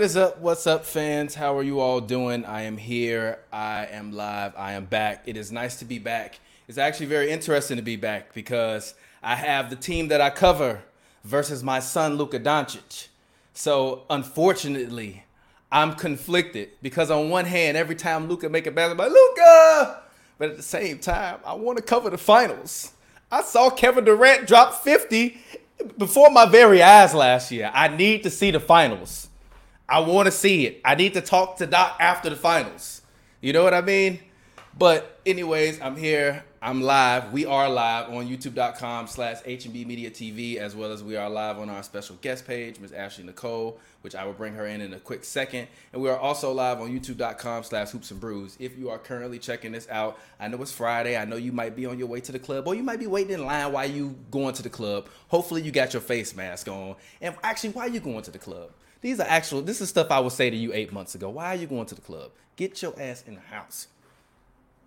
What is up? What's up, fans? How are you all doing? I am here. I am live. I am back. It is nice to be back. It's actually very interesting to be back because I have the team that I cover versus my son Luka Doncic. So, unfortunately, I'm conflicted because on one hand, every time Luka make a basket, I'm like Luka, but at the same time, I want to cover the finals. I saw Kevin Durant drop 50 before my very eyes last year. I need to see the finals. I want to see it. I need to talk to Doc after the finals. You know what I mean? But anyways, I'm here. I'm live. We are live on youtube.com slash HB Media TV, as well as we are live on our special guest page, Ms. Ashley Nicole, which I will bring her in in a quick second. And we are also live on youtube.com slash hoops and brews. If you are currently checking this out, I know it's Friday. I know you might be on your way to the club, or you might be waiting in line while you going to the club. Hopefully you got your face mask on. And actually, why are you going to the club? These are actual, this is stuff I would say to you eight months ago. Why are you going to the club? Get your ass in the house.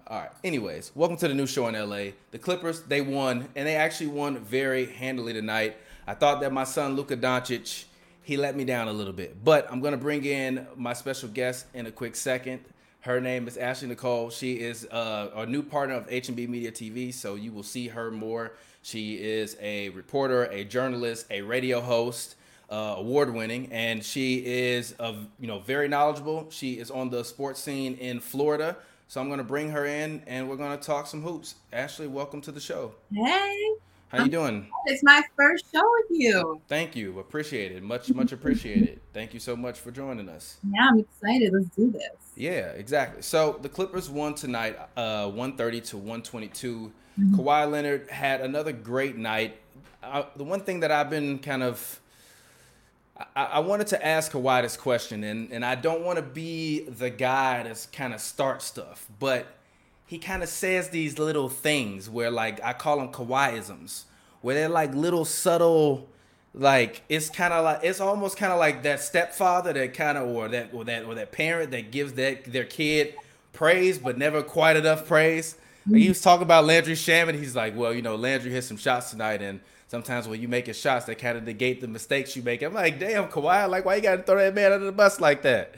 All right. Anyways, welcome to the new show in LA. The Clippers, they won, and they actually won very handily tonight. I thought that my son Luka Doncic, he let me down a little bit. But I'm gonna bring in my special guest in a quick second. Her name is Ashley Nicole. She is uh, a new partner of H&B Media TV, so you will see her more. She is a reporter, a journalist, a radio host, uh, award winning, and she is of you know very knowledgeable. She is on the sports scene in Florida. So I'm gonna bring her in and we're gonna talk some hoops. Ashley, welcome to the show. Hey. How you doing? It's my first show with you. Thank you. Appreciate it. Much, much appreciated. Thank you so much for joining us. Yeah, I'm excited. Let's do this. Yeah, exactly. So the Clippers won tonight, uh, 130 to 122. Mm-hmm. Kawhi Leonard had another great night. Uh, the one thing that I've been kind of I, I wanted to ask Kawhi this question, and, and I don't want to be the guy that's kind of start stuff, but he kind of says these little things where, like, I call them Kawhiisms, where they're like little subtle, like it's kind of like it's almost kind of like that stepfather that kind of or that or that or that parent that gives that their kid praise but never quite enough praise. Like he mm. was talking about Landry Shamet. He's like, well, you know, Landry hit some shots tonight, and sometimes when you making shots, that kind of negate the mistakes you make. I'm like, damn, Kawhi, like, why you got to throw that man under the bus like that?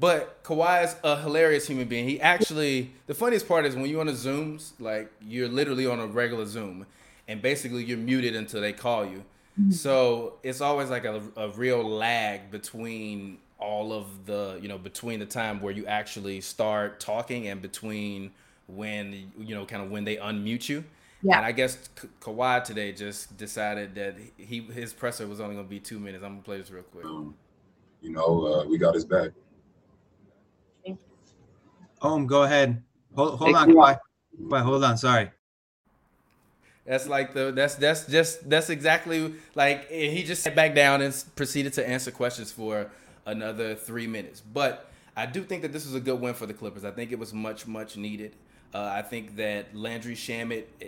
But Kawhi is a hilarious human being. He actually, the funniest part is when you're on the Zooms, like, you're literally on a regular Zoom, and basically you're muted until they call you. Mm-hmm. So it's always like a, a real lag between all of the, you know, between the time where you actually start talking and between when, you know, kind of when they unmute you. Yeah. And I guess Ka- Kawhi today just decided that he his presser was only going to be two minutes. I'm gonna play this real quick. Um, you know, uh, we got his back. Um, go ahead. Hold, hold on, Kawhi. Kawhi, hold on. Sorry. That's like the that's that's just that's exactly like he just sat back down and proceeded to answer questions for another three minutes. But I do think that this was a good win for the Clippers. I think it was much much needed. Uh, I think that Landry Shamet, eh,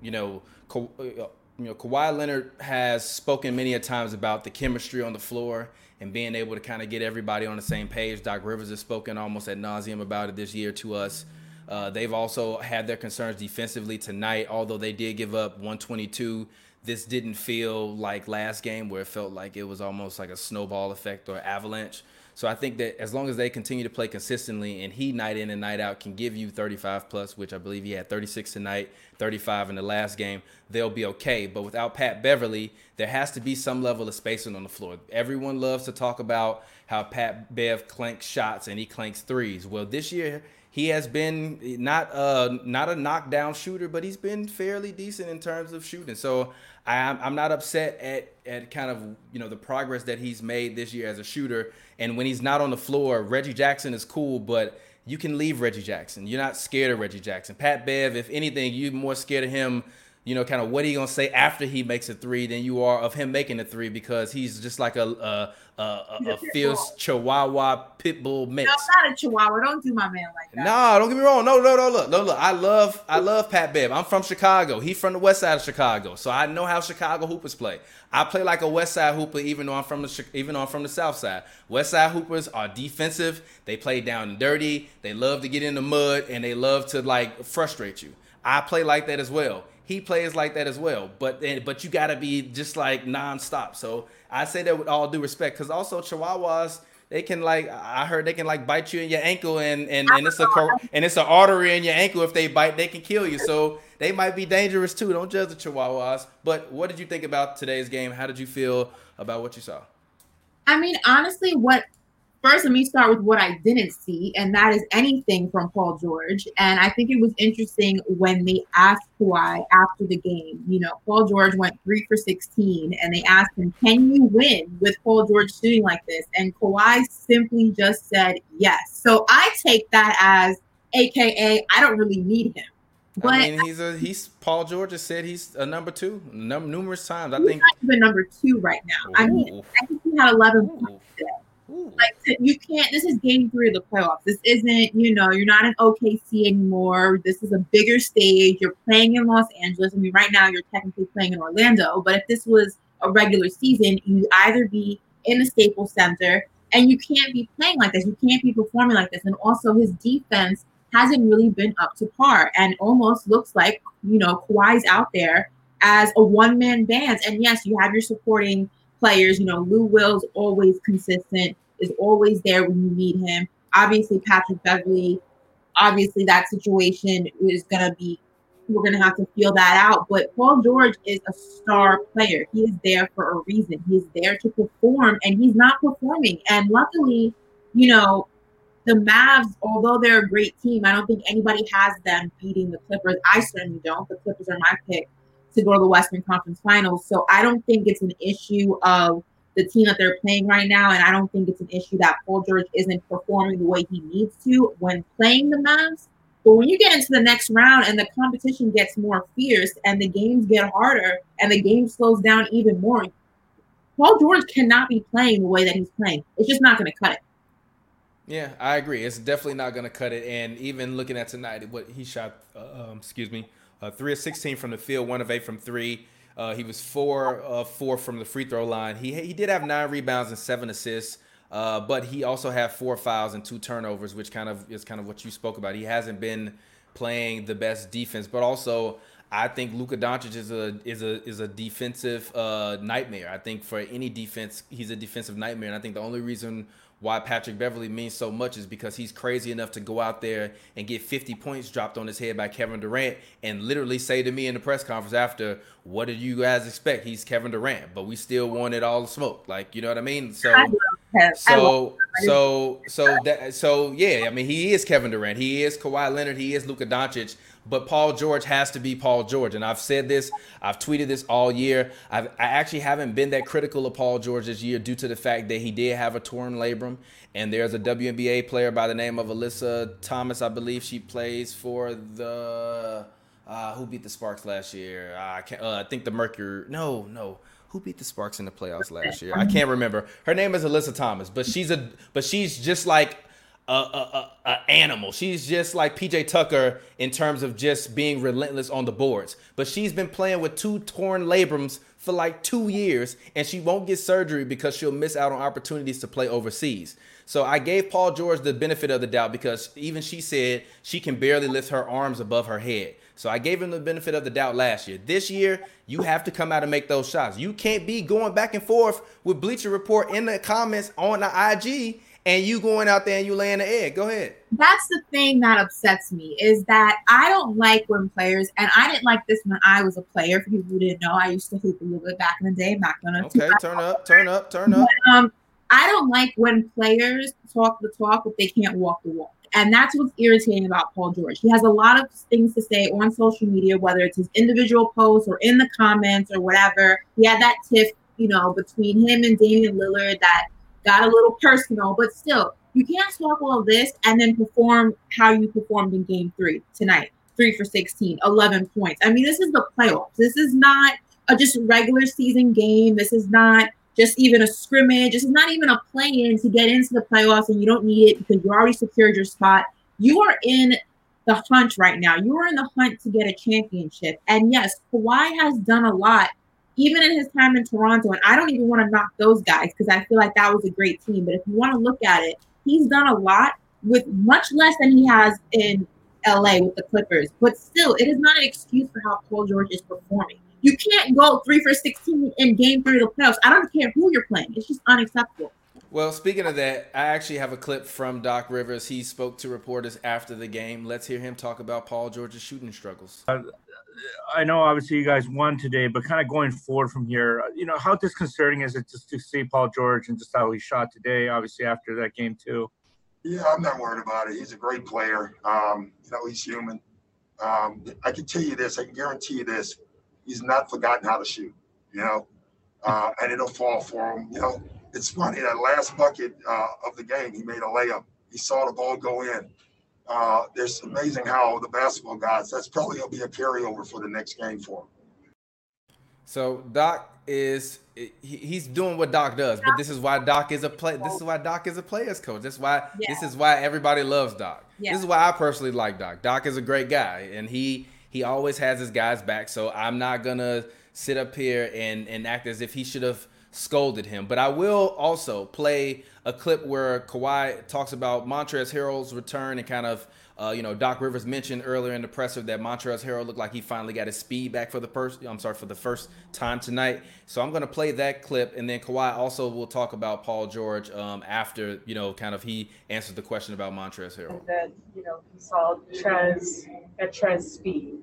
you know, Ka- uh, you know, Kawhi Leonard has spoken many a times about the chemistry on the floor and being able to kind of get everybody on the same page. Doc Rivers has spoken almost at nauseum about it this year to us. Uh, they've also had their concerns defensively tonight, although they did give up 122. This didn't feel like last game where it felt like it was almost like a snowball effect or avalanche. So I think that as long as they continue to play consistently and he night in and night out can give you 35 plus, which I believe he had 36 tonight, 35 in the last game, they'll be okay. But without Pat Beverley, there has to be some level of spacing on the floor. Everyone loves to talk about how Pat Bev clanks shots and he clanks threes. Well, this year he has been not uh not a knockdown shooter, but he's been fairly decent in terms of shooting. So I'm I'm not upset at at kind of you know the progress that he's made this year as a shooter. And when he's not on the floor, Reggie Jackson is cool, but you can leave Reggie Jackson. You're not scared of Reggie Jackson. Pat Bev, if anything, you're more scared of him you know, kind of what he gonna say after he makes a three than you are of him making a three because he's just like a a, a, a fierce Chihuahua pit bull mix. No, not a Chihuahua. Don't do my man like that. No, don't get me wrong. No, no, no, look, no, look. I love I love Pat Bev. I'm from Chicago. He's from the west side of Chicago, so I know how Chicago hoopers play. I play like a west side hooper, even though I'm from the even though I'm from the south side. West side hoopers are defensive. They play down and dirty. They love to get in the mud and they love to like frustrate you. I play like that as well he plays like that as well. But but you got to be just like nonstop. So I say that with all due respect, because also Chihuahuas they can like I heard they can like bite you in your ankle and and, and it's a and it's an artery in your ankle. If they bite, they can kill you. So they might be dangerous too. Don't judge the Chihuahuas. But what did you think about today's game? How did you feel about what you saw? I mean, honestly, what first let me start with what I didn't see, and that is anything from Paul George. And I think it was interesting when they asked Kawhi after the game. You know, Paul George went three for 16, and they asked him, Can you win with Paul George shooting like this? And Kawhi simply just said yes. So I take that as AKA, I don't really need him. But I mean, he's a he's Paul George has said he's a number two num- numerous times. I think even number two right now. Ooh. I mean, I think he had 11 points today. Like you can't. This is game three of the playoffs. This isn't. You know, you're not in OKC anymore. This is a bigger stage. You're playing in Los Angeles. I mean, right now you're technically playing in Orlando. But if this was a regular season, you'd either be in the Staples Center, and you can't be playing like this. You can't be performing like this. And also, his defense hasn't really been up to par, and almost looks like you know Kawhi's out there as a one man band. And yes, you have your supporting players. You know, Lou Will's always consistent is always there when you need him. Obviously, Patrick Beverley, obviously that situation is going to be, we're going to have to feel that out. But Paul George is a star player. He is there for a reason. He's there to perform, and he's not performing. And luckily, you know, the Mavs, although they're a great team, I don't think anybody has them beating the Clippers. I certainly don't. The Clippers are my pick to go to the Western Conference Finals. So I don't think it's an issue of the team that they're playing right now. And I don't think it's an issue that Paul George isn't performing the way he needs to when playing the Mavs. But when you get into the next round and the competition gets more fierce and the games get harder and the game slows down even more, Paul George cannot be playing the way that he's playing. It's just not going to cut it. Yeah, I agree. It's definitely not going to cut it. And even looking at tonight, what he shot, uh, um, excuse me, uh, three of 16 from the field, one of eight from three. Uh, he was four of four from the free throw line. He he did have nine rebounds and seven assists. Uh, but he also had four fouls and two turnovers, which kind of is kind of what you spoke about. He hasn't been playing the best defense, but also I think Luka Doncic is a is a is a defensive uh, nightmare. I think for any defense, he's a defensive nightmare, and I think the only reason why Patrick Beverley means so much is because he's crazy enough to go out there and get 50 points dropped on his head by Kevin Durant and literally say to me in the press conference after, "What did you guys expect? He's Kevin Durant, but we still wanted all the smoke." Like, you know what I mean? So so so so that so yeah, I mean he is Kevin Durant, he is Kawhi Leonard, he is Luka Doncic, but Paul George has to be Paul George. And I've said this, I've tweeted this all year. I've, I actually haven't been that critical of Paul George this year due to the fact that he did have a torn labrum. And there's a WNBA player by the name of Alyssa Thomas, I believe she plays for the. Uh, who beat the Sparks last year? Uh, I. Uh, I think the Mercury. No, no. Who beat the Sparks in the playoffs last year? I can't remember. Her name is Alyssa Thomas, but she's a. But she's just like a, a, a, animal. She's just like PJ Tucker in terms of just being relentless on the boards. But she's been playing with two torn labrums for like two years, and she won't get surgery because she'll miss out on opportunities to play overseas. So I gave Paul George the benefit of the doubt because even she said she can barely lift her arms above her head. So I gave him the benefit of the doubt last year. This year, you have to come out and make those shots. You can't be going back and forth with Bleacher Report in the comments on the IG and you going out there and you laying the egg. Go ahead. That's the thing that upsets me is that I don't like when players, and I didn't like this when I was a player. For people who didn't know, I used to hoop a little bit back in the day. Back when I'm not gonna. Okay, turn up, turn up, turn up. But, um, I don't like when players talk the talk, but they can't walk the walk. And that's what's irritating about Paul George. He has a lot of things to say on social media, whether it's his individual posts or in the comments or whatever. He had that tiff, you know, between him and Damian Lillard that got a little personal, but still, you can't talk all this and then perform how you performed in game three tonight. Three for 16, 11 points. I mean, this is the playoffs. This is not a just regular season game. This is not just even a scrimmage. This is not even a play in to get into the playoffs and you don't need it because you already secured your spot. You are in the hunt right now. You are in the hunt to get a championship. And yes, Kawhi has done a lot even in his time in Toronto, and I don't even want to knock those guys because I feel like that was a great team. But if you want to look at it, he's done a lot with much less than he has in LA with the Clippers, but still, it is not an excuse for how Paul George is performing. You can't go three for 16 in game three of the playoffs. I don't care who you're playing. It's just unacceptable. Well, speaking of that, I actually have a clip from Doc Rivers. He spoke to reporters after the game. Let's hear him talk about Paul George's shooting struggles. Uh, I know obviously you guys won today, but kind of going forward from here, you know, how disconcerting is it just to see Paul George and just how he shot today, obviously after that game too? Yeah, I'm not worried about it. He's a great player. Um, you know, he's human. Um, I can tell you this, I can guarantee you this. He's not forgotten how to shoot, you know, uh, and it'll fall for him. You know, it's funny that last bucket uh, of the game, he made a layup. He saw the ball go in. Uh, it's amazing how the basketball guys. That's probably gonna be a carryover for the next game for him. So Doc is he's doing what Doc does, but this is why Doc is a play. This is why Doc is a players coach. This is why yeah. this is why everybody loves Doc. Yeah. This is why I personally like Doc. Doc is a great guy, and he he always has his guys back. So I'm not gonna sit up here and and act as if he should have scolded him. But I will also play a clip where Kawhi talks about Montrezl Harrell's return and kind of, uh, you know, Doc Rivers mentioned earlier in the presser that Montrezl Harrell looked like he finally got his speed back for the first. I'm sorry for the first time tonight. So I'm going to play that clip, and then Kawhi also will talk about Paul George um, after, you know, kind of he answers the question about Montrezl Harrell. That you know he saw Trez at Trez speed.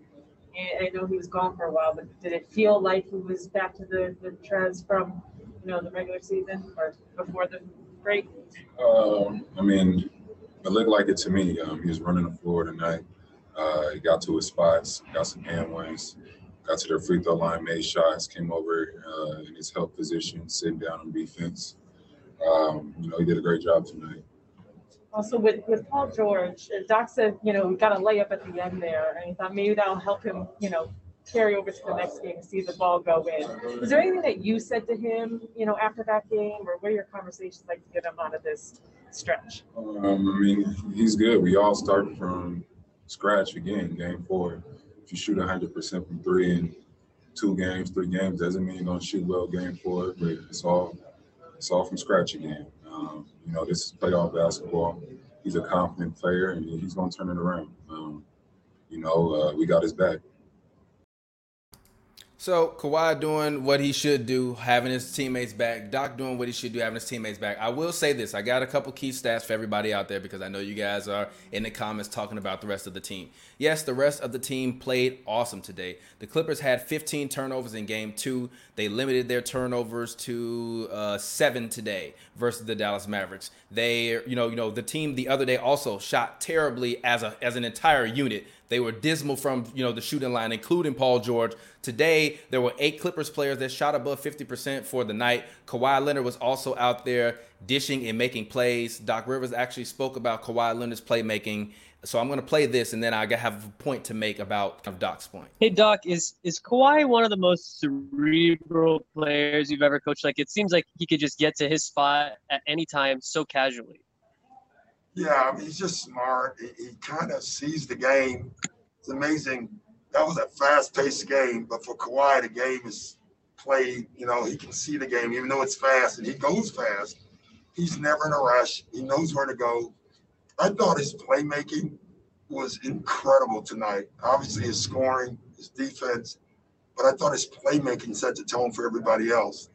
And I know he was gone for a while, but did it feel like he was back to the, the Trez from you know, the regular season or before the break? Um, I mean, it looked like it to me. Um, he was running the floor tonight. Uh, he got to his spots, got some hand got to their free throw line, made shots, came over uh, in his help position, sitting down on defense. Um, you know, he did a great job tonight. Also, with, with Paul George, Doc said, you know, we got a layup at the end there, and he thought maybe that'll help him, you know, carry over to the next game, see the ball go in. Is there anything that you said to him, you know, after that game, or what are your conversations like to get him out of this stretch? Um, I mean, he's good. We all start from scratch again, game four. If you shoot 100% from three in two games, three games, doesn't mean you don't shoot well game four, but it's all it's all from scratch again. Um, you know, this is playoff basketball. He's a confident player, and he's going to turn it around. Um, you know, uh, we got his back. So Kawhi doing what he should do, having his teammates back. Doc doing what he should do, having his teammates back. I will say this: I got a couple key stats for everybody out there because I know you guys are in the comments talking about the rest of the team. Yes, the rest of the team played awesome today. The Clippers had 15 turnovers in Game Two. They limited their turnovers to uh, seven today versus the Dallas Mavericks. They, you know, you know, the team the other day also shot terribly as a as an entire unit. They were dismal from you know the shooting line, including Paul George. Today there were eight Clippers players that shot above 50% for the night. Kawhi Leonard was also out there dishing and making plays. Doc Rivers actually spoke about Kawhi Leonard's playmaking. So I'm going to play this, and then I have a point to make about Doc's point. Hey Doc, is is Kawhi one of the most cerebral players you've ever coached? Like it seems like he could just get to his spot at any time so casually. Yeah, he's just smart. He, he kind of sees the game. It's amazing. That was a fast-paced game, but for Kawhi, the game is played. You know, he can see the game, even though it's fast, and he goes fast. He's never in a rush. He knows where to go. I thought his playmaking was incredible tonight. Obviously, his scoring, his defense, but I thought his playmaking set the tone for everybody else.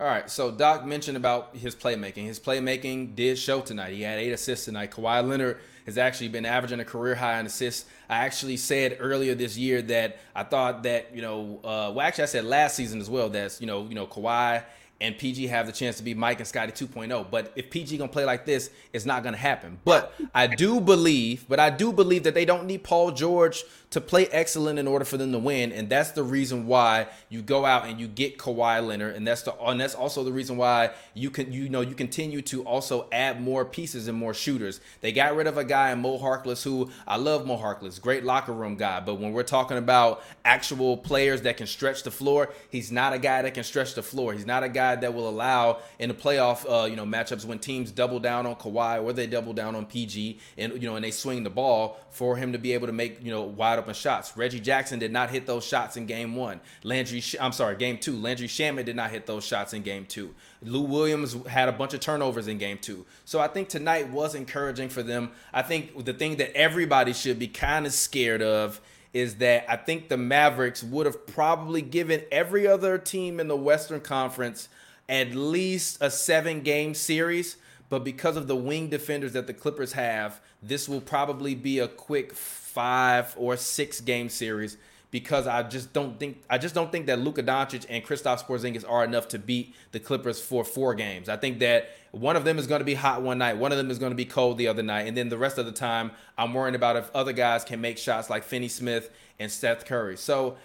All right, so Doc mentioned about his playmaking. His playmaking did show tonight. He had eight assists tonight. Kawhi Leonard has actually been averaging a career high in assists. I actually said earlier this year that I thought that you know, uh, well, actually I said last season as well. That's you know, you know, Kawhi and PG have the chance to be Mike and Scottie 2.0. But if PG gonna play like this, it's not gonna happen. But I do believe, but I do believe that they don't need Paul George to play excellent in order for them to win, and that's the reason why you go out and you get Kawhi Leonard, and that's the and that's also the reason why you can you know you continue to also add more pieces and more shooters. They got rid of a guy in Mo Harkless who I love Mo Harkless, great locker room guy, but when we're talking about actual players that can stretch the floor, he's not a guy that can stretch the floor. He's not a guy guy that will allow in the playoff, uh, you know, matchups when teams double down on Kawhi or they double down on PG, and you know, and they swing the ball for him to be able to make you know wide open shots. Reggie Jackson did not hit those shots in Game One. Landry, I'm sorry, Game Two. Landry Shamet did not hit those shots in Game Two. Lou Williams had a bunch of turnovers in Game Two. So I think tonight was encouraging for them. I think the thing that everybody should be kind of scared of is that I think the Mavericks would have probably given every other team in the Western Conference at least a seven game series. But because of the wing defenders that the Clippers have, this will probably be a quick five or six game series because I just don't think I just don't think that Luka Doncic and Kristaps Porzingis are enough to beat the Clippers for four games. I think that one of them is going to be hot one night, one of them is going to be cold the other night, and then the rest of the time I'm worrying about if other guys can make shots like Finney Smith and Seth Curry. So,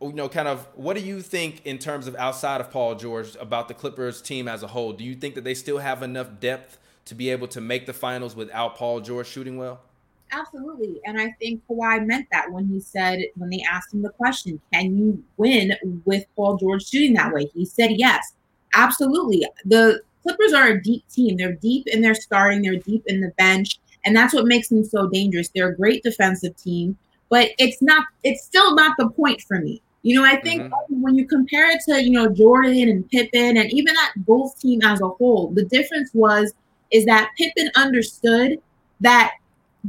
you know, kind of what do you think in terms of outside of Paul George about the Clippers team as a whole? Do you think that they still have enough depth to be able to make the finals without Paul George shooting well? Absolutely. And I think Kawhi meant that when he said, when they asked him the question, can you win with Paul George shooting that way? He said yes. Absolutely. The Clippers are a deep team. They're deep in their starting, they're deep in the bench. And that's what makes them so dangerous. They're a great defensive team, but it's not, it's still not the point for me. You know, I think mm-hmm. when you compare it to, you know, Jordan and Pippen and even that Bulls team as a whole, the difference was is that Pippen understood that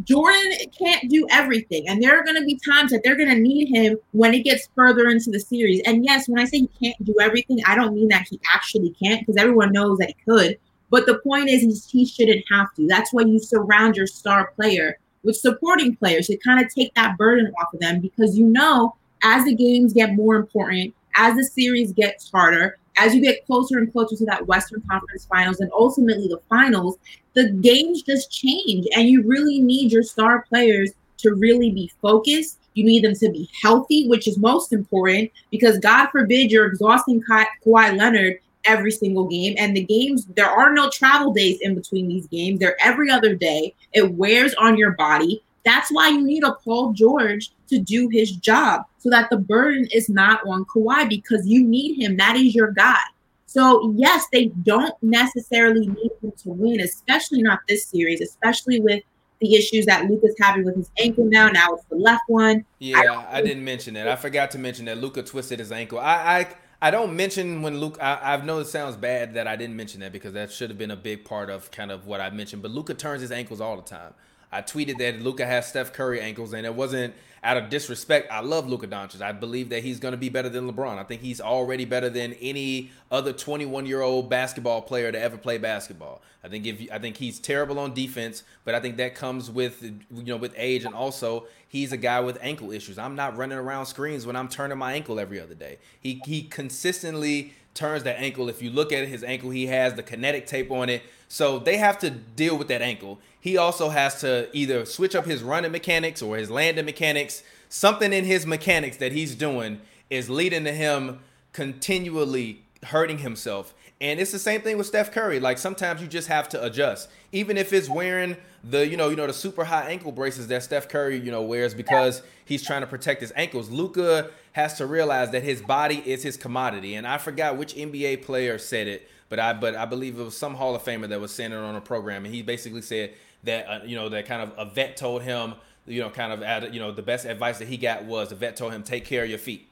Jordan can't do everything. And there are going to be times that they're going to need him when it gets further into the series. And yes, when I say he can't do everything, I don't mean that he actually can't because everyone knows that he could. But the point is, he shouldn't have to. That's why you surround your star player with supporting players to kind of take that burden off of them because you know, as the games get more important, as the series gets harder, as you get closer and closer to that Western Conference finals and ultimately the finals, the games just change. And you really need your star players to really be focused. You need them to be healthy, which is most important because God forbid you're exhausting Ka- Kawhi Leonard every single game. And the games, there are no travel days in between these games. They're every other day. It wears on your body. That's why you need a Paul George to do his job so that the burden is not on Kawhi because you need him. That is your guy. So, yes, they don't necessarily need him to win, especially not this series, especially with the issues that Luka's having with his ankle now. Now it's the left one. Yeah, I, I didn't mention that. I forgot to mention that Luka twisted his ankle. I, I I don't mention when Luke. I, I know it sounds bad that I didn't mention that because that should have been a big part of kind of what I mentioned. But Luka turns his ankles all the time. I tweeted that Luka has Steph Curry ankles, and it wasn't out of disrespect. I love Luka Doncic. I believe that he's going to be better than LeBron. I think he's already better than any other 21 year old basketball player to ever play basketball. I think if I think he's terrible on defense, but I think that comes with you know with age, and also he's a guy with ankle issues. I'm not running around screens when I'm turning my ankle every other day. He he consistently turns that ankle. If you look at his ankle, he has the kinetic tape on it. So they have to deal with that ankle. He also has to either switch up his running mechanics or his landing mechanics. Something in his mechanics that he's doing is leading to him continually hurting himself. And it's the same thing with Steph Curry. Like sometimes you just have to adjust. Even if it's wearing the, you know, you know, the super high ankle braces that Steph Curry, you know, wears because he's trying to protect his ankles. Luka has to realize that his body is his commodity. And I forgot which NBA player said it, but I but I believe it was some Hall of Famer that was saying on a program, and he basically said that uh, you know that kind of a vet told him you know kind of at you know the best advice that he got was the vet told him take care of your feet.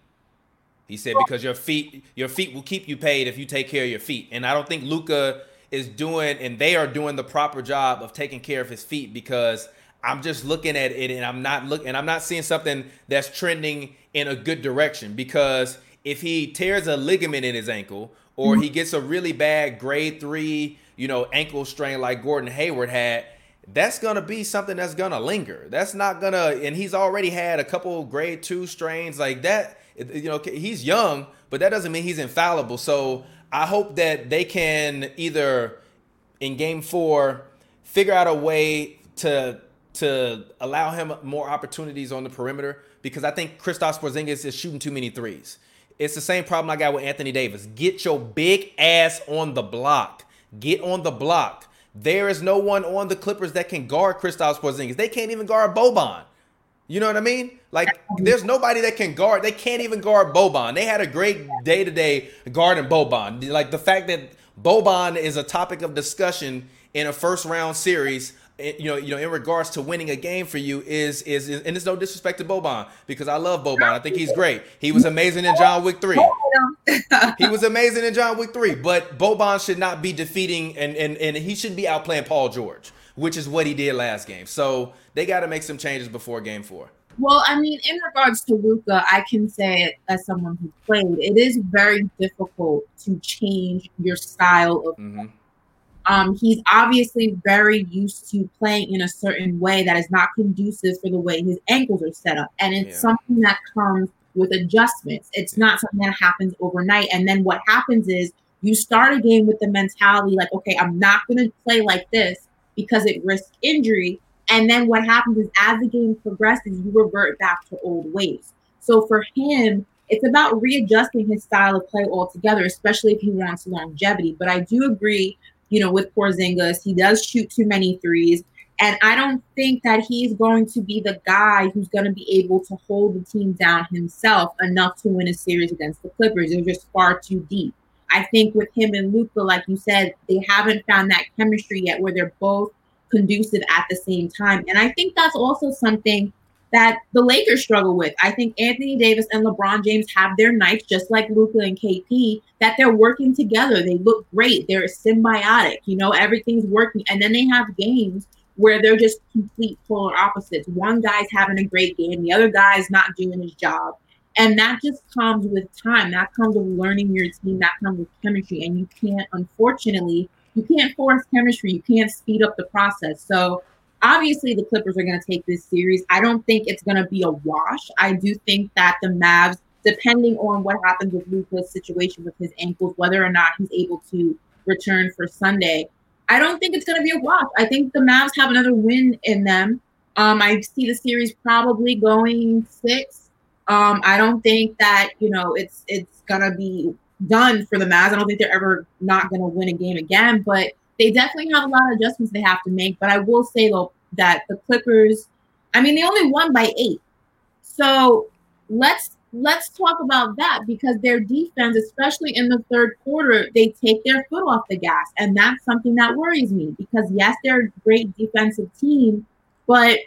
He said because your feet your feet will keep you paid if you take care of your feet, and I don't think Luka is doing and they are doing the proper job of taking care of his feet because I'm just looking at it and I'm not looking and I'm not seeing something that's trending in a good direction because if he tears a ligament in his ankle or mm-hmm. he gets a really bad grade three, you know, ankle strain like Gordon Hayward had, that's gonna be something that's gonna linger. That's not gonna, and he's already had a couple grade two strains like that. You know, he's young, but that doesn't mean he's infallible. So I hope that they can either in game four figure out a way to to allow him more opportunities on the perimeter because I think Kristaps Porzingis is shooting too many threes. It's the same problem I got with Anthony Davis. Get your big ass on the block. Get on the block. There is no one on the Clippers that can guard Kristaps Porzingis. They can't even guard Boban. You know what I mean? Like, there's nobody that can guard. They can't even guard Boban. They had a great day to day guarding Boban. Like the fact that Boban is a topic of discussion in a first round series. You know, you know, in regards to winning a game for you is is, is and it's no disrespect to Boban because I love Boban. I think he's great. He was amazing in John Wick three. He was amazing in John Wick 3, but Boban should not be defeating and, and, and he shouldn't be outplaying Paul George, which is what he did last game. So they got to make some changes before game four. Well, I mean, in regards to Luka, I can say it as someone who played, it is very difficult to change your style of. Mhm. Um, he's obviously very used to playing in a certain way that is not conducive for the way his ankles are set up, and it's Yeah. something that comes with adjustments. It's not something that happens overnight. And then what happens is you start a game with the mentality like, okay, I'm not going to play like this because it risks injury. And then what happens is as the game progresses, you revert back to old ways. So for him, it's about readjusting his style of play altogether, especially if he wants longevity. But I do agree, you know, with Porzingis, he does shoot too many threes. And I don't think that he's going to be the guy who's going to be able to hold the team down himself enough to win a series against the Clippers. They're just far too deep. I think with him and Luka, like you said, they haven't found that chemistry yet where they're both conducive at the same time. And I think that's also something that the Lakers struggle with. I think Anthony Davis and LeBron James have their nights just like Luka and KP that they're working together. They look great. They're symbiotic. You know, everything's working. And then they have games where they're just complete polar opposites. One guy's having a great game, the other guy's not doing his job. And that just comes with time. That comes with learning your team. That comes with chemistry. And you can't, unfortunately, you can't force chemistry. You can't speed up the process. So obviously the Clippers are going to take this series. I don't think it's going to be a wash. I do think that the Mavs, depending on what happens with Luka's situation with his ankles, whether or not he's able to return for Sunday, I don't think it's going to be a wash. I think the Mavs have another win in them. Um, I see the series probably going six. Um, I don't think that you know it's it's gonna be done for the Mavs. I don't think they're ever not gonna win a game again, but they definitely have a lot of adjustments they have to make. But I will say though that the Clippers, I mean, they only won by eight. So let's let's talk about that because their defense, especially in the third quarter, they take their foot off the gas, and that's something that worries me because yes, they're a great defensive team, but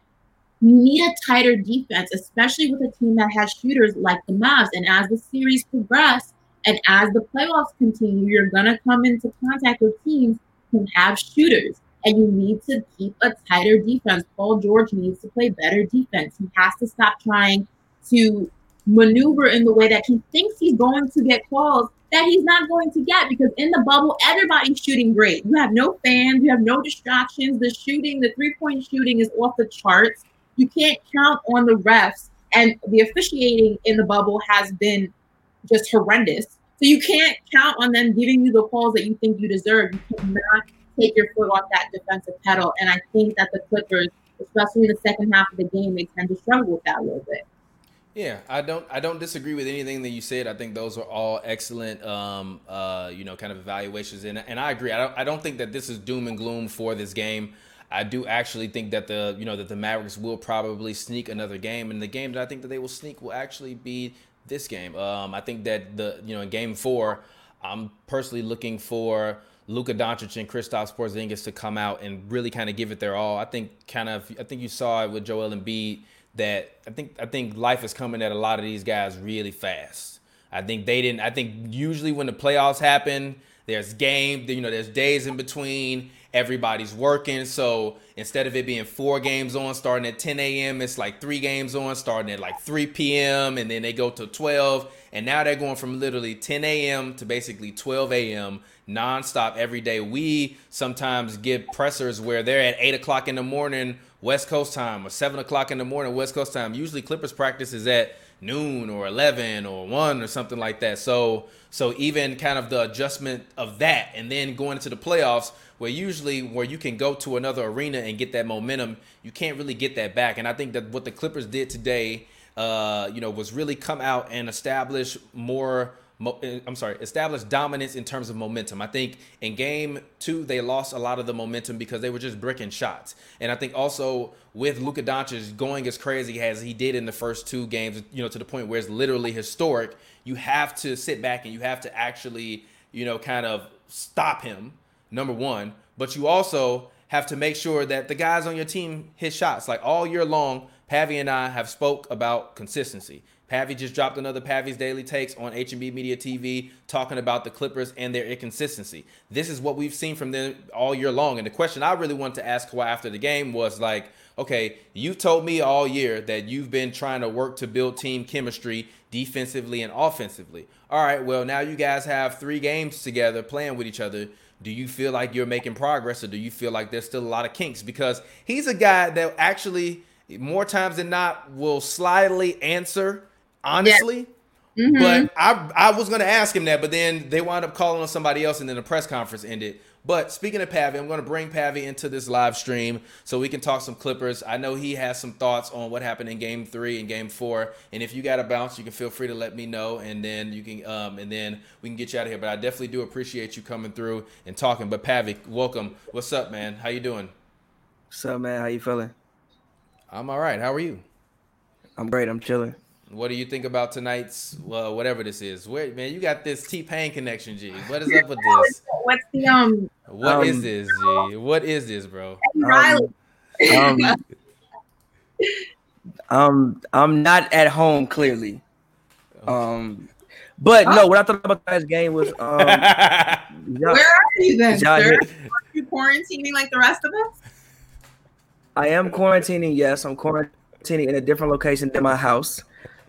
you need a tighter defense, especially with a team that has shooters like the Mavs. And as the series progress and as the playoffs continue, you're gonna come into contact with teams who have shooters. And you need to keep a tighter defense. Paul George needs to play better defense. He has to stop trying to maneuver in the way that he thinks he's going to get calls that he's not going to get because in the bubble, everybody's shooting great. You have no fans, you have no distractions. The shooting, the three point shooting is off the charts. You can't count on the refs, and the officiating in the bubble has been just horrendous. So you can't count on them giving you the calls that you think you deserve. You cannot take your foot off that defensive pedal. And I think that the Clippers, especially in the second half of the game, they tend to struggle with that a little bit. Yeah, I don't I don't disagree with anything that you said. I think those are all excellent um uh you know kind of evaluations and and I agree. I don't I don't think that this is doom and gloom for this game. I do actually think that the you know that the Mavericks will probably sneak another game and the game that I think that they will sneak will actually be this game. Um I think that the you know in game 4 I'm personally looking for Luka Doncic and Kristaps Porzingis to come out and really kind of give it their all. I think kind of I think you saw it with Joel Embiid that I think I think life is coming at a lot of these guys really fast. I think they didn't. I think usually when the playoffs happen, there's game. You know, there's days in between. Everybody's working. So instead of it being four games on starting at 10 a.m., it's like three games on starting at like 3 p.m. and then they go to 12. And now they're going from literally 10 a.m. to basically 12 a.m. nonstop every day. We sometimes get pressers where they're at 8 o'clock in the morning West Coast time or 7 o'clock in the morning West Coast time. Usually Clippers practice is at noon or 11 or 1 or something like that. So so even kind of the adjustment of that and then going into the playoffs where usually where you can go to another arena and get that momentum, you can't really get that back. And I think that what the Clippers did today uh, you know, was really come out and establish more Eh, I'm sorry, establish dominance in terms of momentum. I think in game two they lost a lot of the momentum because they were just bricking shots, and I think also with Luka Doncic going as crazy as he did in the first two games, you know, to the point where it's literally historic. You have to sit back and you have to actually, you know, kind of stop him. Number one, but you also have to make sure that the guys on your team hit shots. Like all year long, Pavy and I have spoke about consistency. Pavy just dropped another Pavy's Daily Takes on H&B Media TV talking about the Clippers and their inconsistency. This is what we've seen from them all year long. And the question I really wanted to ask Kawhi after the game was like, okay, you've told me all year that you've been trying to work to build team chemistry defensively and offensively. All right, well, now you guys have three games together playing with each other. Do you feel like you're making progress or do you feel like there's still a lot of kinks? Because he's a guy that actually, more times than not, will slyly answer honestly. Yeah. Mm-hmm. But I I was gonna ask him that, but then they wound up calling on somebody else, and then the press conference ended. But speaking of Pavy, I'm going to bring Pavy into this live stream so we can talk some Clippers. I know he has some thoughts on what happened in Game Three and Game Four, and if you got a bounce, you can feel free to let me know, and then you can, um, and then we can get you out of here. But I definitely do appreciate you coming through and talking. But Pavy, welcome. What's up, man? How you doing? What's up, man? How you feeling? I'm all right. How are you? I'm great. I'm chilling. What do you think about tonight's well, whatever this is? Where man, you got this T Pain connection, G. What is up with this? What's the um? What um, is this, G? What is this, bro? Um, um, um, I'm not at home clearly. Um, but no, what I thought about last game was um. Where are you then, sir? Are you quarantining like the rest of us? I am quarantining. Yes, I'm quarantining in a different location than my house.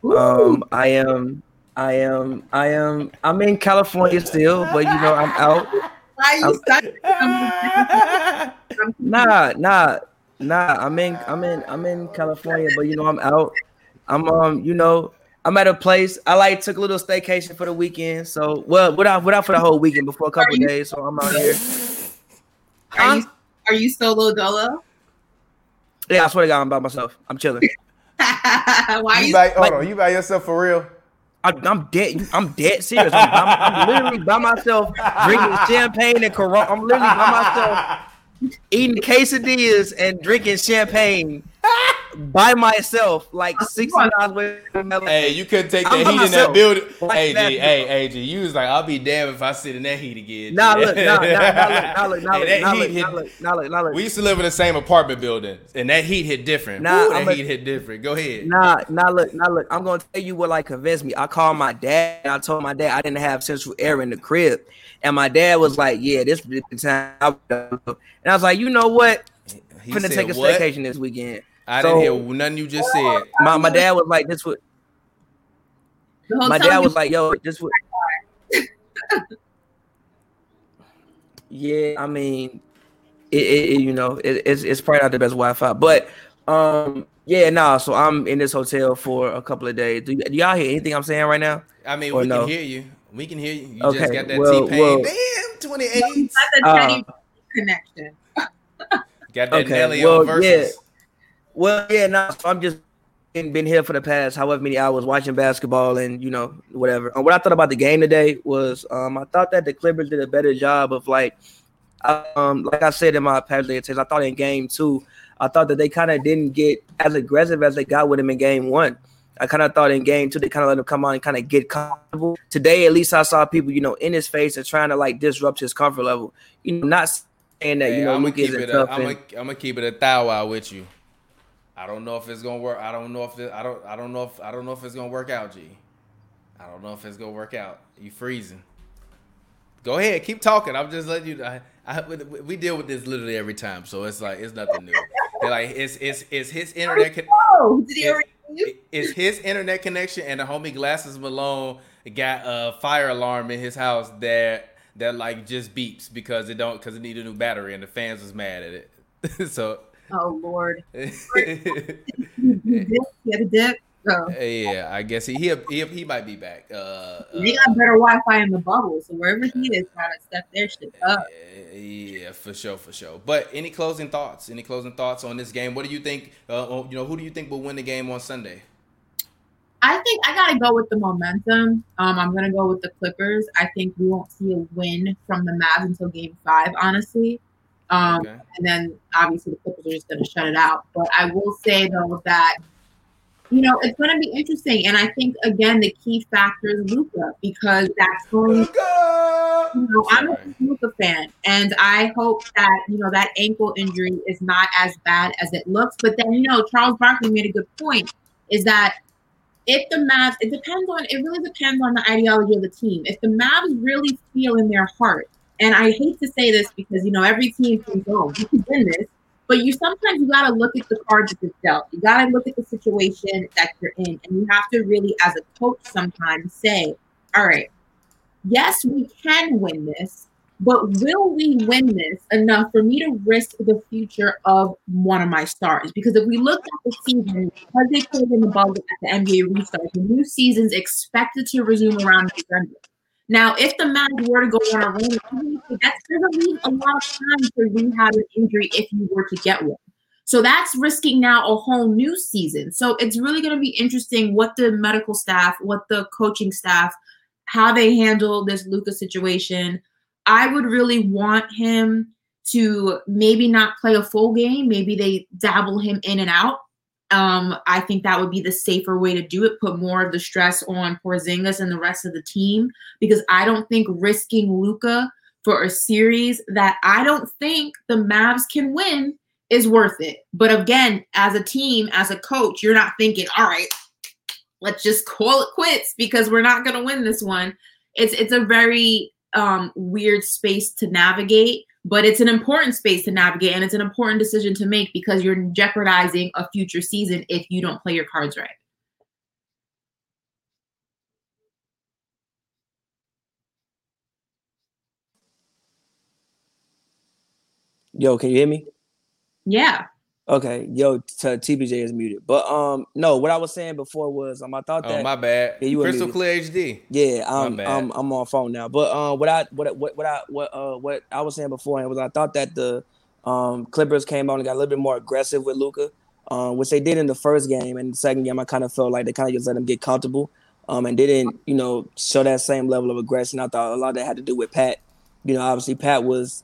Um, I am, I am, I am. I'm in California still, but you know I'm out. I'm, nah, nah, nah. I'm in, I'm in, I'm in California, but you know I'm out. I'm um, you know, I'm at a place. I like took a little staycation for the weekend. So well, without without for the whole weekend before a couple days. So I'm out here. Are you are you solo dolo? Yeah, I swear to God, I'm by myself. I'm chilling. Why you, you by, hold like, on, you by yourself for real? I, am dead. I'm dead serious. I'm, I'm, I'm, literally by myself drinking champagne and Corona. I'm literally by myself eating quesadillas and drinking champagne by myself, like six miles away from LA. Hey, you couldn't take the heat in that building. Like hey, G, hey, hey, G, you was like, I'll be damned if I sit in that heat again. Nah, look, nah, nah, nah, look, nah, look, nah, look, nah, look, nah, look, nah, look, nah, look. We used to live in the same apartment building, and that heat hit different. Nah, Ooh, that a, heat hit different. Go ahead. Nah, nah, look, nah, look. I'm gonna tell you what like convinced me. I called my dad. and I told my dad I didn't have central air in the crib, and my dad was like, "Yeah, this is the time." And I was like, "You know what? I'm gonna take a what? staycation this weekend." I so, didn't hear nothing you just said. My, my dad was like, "This would." My dad was like, "Yo, this would." yeah, I mean, it, it, it you know, it, it's it's probably not the best Wi-Fi, but um, yeah, no. Nah, so I'm in this hotel for a couple of days. Do, y- do y'all hear anything I'm saying right now? I mean, or we no? can hear you. We can hear you. You okay, just got that well, T Pain. Well, Damn, 28. Uh, connection. got that okay, Nelly well, versus. Yeah. Well, yeah, no, so I'm just been here for the past however many hours watching basketball and you know whatever. And what I thought about the game today was um, I thought that the Clippers did a better job of like um, like I said in my past I thought in game two, I thought that they kind of didn't get as aggressive as they got with him in game one. I kind of thought in game two they kind of let him come on and kind of get comfortable. Today, at least I saw people, you know, in his face and trying to like disrupt his comfort level. You know, not saying that hey, you know I'm Luke isn't tough. I'm gonna keep it a thou out with you. I don't know if it's gonna work. I don't know if it, I don't. I don't know if I don't know if it's gonna work out, G. I don't know if it's gonna work out. You freezing? Go ahead, keep talking. I'm just letting you. I, I, we deal with this literally every time, so it's like it's nothing new. They're like it's it's it's his internet. Con- oh, did he already? It's his internet connection, and the homie Glasses Malone got a fire alarm in his house that that like just beeps because it don't because it needed a new battery, and the fans was mad at it. so Oh Lord. Yeah, I guess he he he, he might be back. Uh, they got better Wi-Fi in the bubble, so wherever he is, gotta step their shit up. Yeah, for sure, for sure. But any closing thoughts? Any closing thoughts on this game? What do you think? Uh, you know, who do you think will win the game on Sunday? I think I gotta go with the momentum. Um, I'm gonna go with the Clippers. I think we won't see a win from the Mavs until Game Five, honestly. Um, okay. And then obviously the Clippers are just gonna shut it out. But I will say though that you know it's gonna be interesting, and I think again the key factor is Luka because that's going. Luka! You know, I'm a Luka fan, and I hope that you know that ankle injury is not as bad as it looks. But then you know Charles Barkley made a good point: is that if the Mavs, it depends on, it really depends on the ideology of the team. If the Mavs really feel in their heart, and I hate to say this because, you know, every team can go, you can win this, but you sometimes you got to look at the cards that you're dealt. You got to look at the situation that you're in, and you have to really, as a coach, sometimes say, all right, yes, we can win this, but will we win this enough for me to risk the future of one of my stars? Because if we look at the season, because they played in the bubble at the NBA restart, the new season's expected to resume around December. Now, if the Mavs were to go on a run, that's going to leave a lot of time to rehab an injury if you were to get one. So that's risking now a whole new season. So it's really going to be interesting what the medical staff, what the coaching staff, how they handle this Luka's situation I would really want him to maybe not play a full game. Maybe they dabble him in and out. Um, I think that would be the safer way to do it. Put more of the stress on Porzingis and the rest of the team because I don't think risking Luka for a series that I don't think the Mavs can win is worth it. But again, as a team, as a coach, you're not thinking, all right, let's just call it quits because we're not going to win this one. It's it's a very um, weird space to navigate, but it's an important space to navigate and it's an important decision to make because you're jeopardizing a future season if you don't play your cards right. Yo, can you hear me? Yeah. Okay, yo, t- TBJ is muted. But um, no, what I was saying before was um, I thought oh, that. Oh my bad. Yeah, you Crystal clear HD. Yeah, I'm I'm I'm on phone now. But um, what I what what what I what uh what I was saying before was I thought that the um Clippers came out and got a little bit more aggressive with Luka, um, which they did in the first game. And the second game, I kind of felt like they kind of just let him get comfortable, um, and didn't you know show that same level of aggression. I thought a lot of that had to do with Pat. You know, obviously Pat was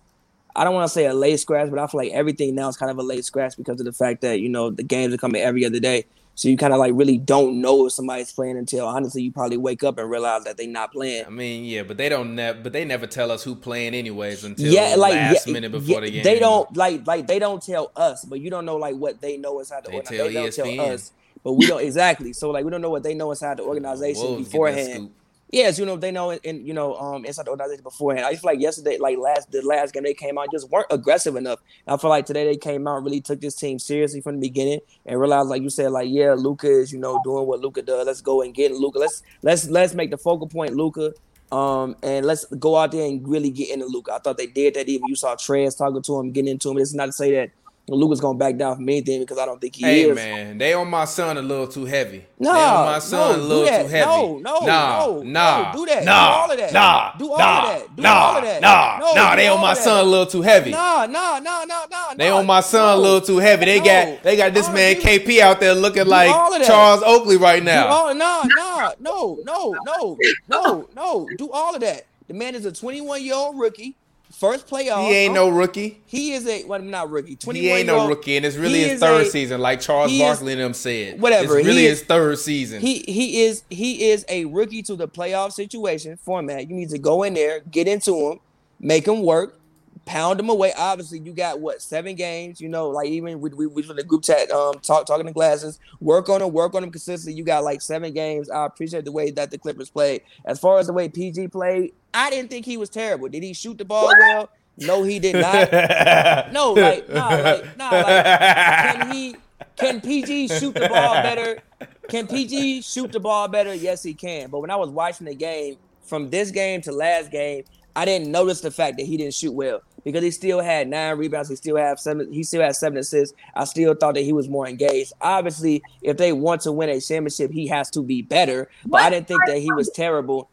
I don't want to say a late scratch, but I feel like everything now is kind of a late scratch because of the fact that you know the games are coming every other day. So you kind of like really don't know if somebody's playing until honestly you probably wake up and realize that they're not playing. I mean, yeah, but they don't never, but they never tell us who playing anyways until yeah, like last yeah, minute before yeah, the game. They don't like like they don't tell us, but you don't know like what they know inside the organization. They, don't tell us, but we don't exactly. So like we don't know what they know inside the organization beforehand. Yes, you know they know, and you know, um, inside the organization beforehand. I just feel like yesterday, like last the last game they came out, just weren't aggressive enough. I feel like today they came out, really took this team seriously from the beginning, and realized, like you said, like yeah, Luka is you know doing what Luka does. Let's go and get Luka. Let's let's let's make the focal point Luka. Um, and let's go out there and really get into Luka. I thought they did that. Even you saw Trez talking to him, getting into him. It's not to say that Luka's gonna back down from anything because I don't think he hey, is. Hey man, they on my son a little too heavy. No, they on my son no, a little too heavy. No, no, nah, no, nah, no, do that. Nah, do all of that. Nah, do all nah, of that. Do nah, all of that. Nah, no, nah, they on my son a little too heavy. Nah, nah, nah, nah, nah. They on my son a little too heavy. They got they got this man KP out there looking like Charles Oakley right now. All, nah, nah, no, no, no, no, no. Do all of that. The man is a 21 year old rookie. First playoff. He ain't no rookie. He is a well, not rookie. Twenty. He ain't no rookie, and it's really his third a, season, like Charles Barkley and them said. Whatever. It's really is, his third season. He he is he is a rookie to the playoff situation format. You need to go in there, get into him, make him work, pound them away. Obviously, you got what seven games. You know, like even we we, we from the group chat, um, talk, talking to glasses, work on them, work on them consistently. You got like seven games. I appreciate the way that the Clippers played. As far as the way PG played, I didn't think he was terrible. Did he shoot the ball what? well? No, he did not. no, like nah, like nah, like can he? Can PG shoot the ball better? Can PG shoot the ball better? Yes, he can. But when I was watching the game, from this game to last game, I didn't notice the fact that he didn't shoot well because he still had nine rebounds. He still had seven. He still had seven assists. I still thought that he was more engaged. Obviously, if they want to win a championship, he has to be better. But what I didn't think that he was terrible.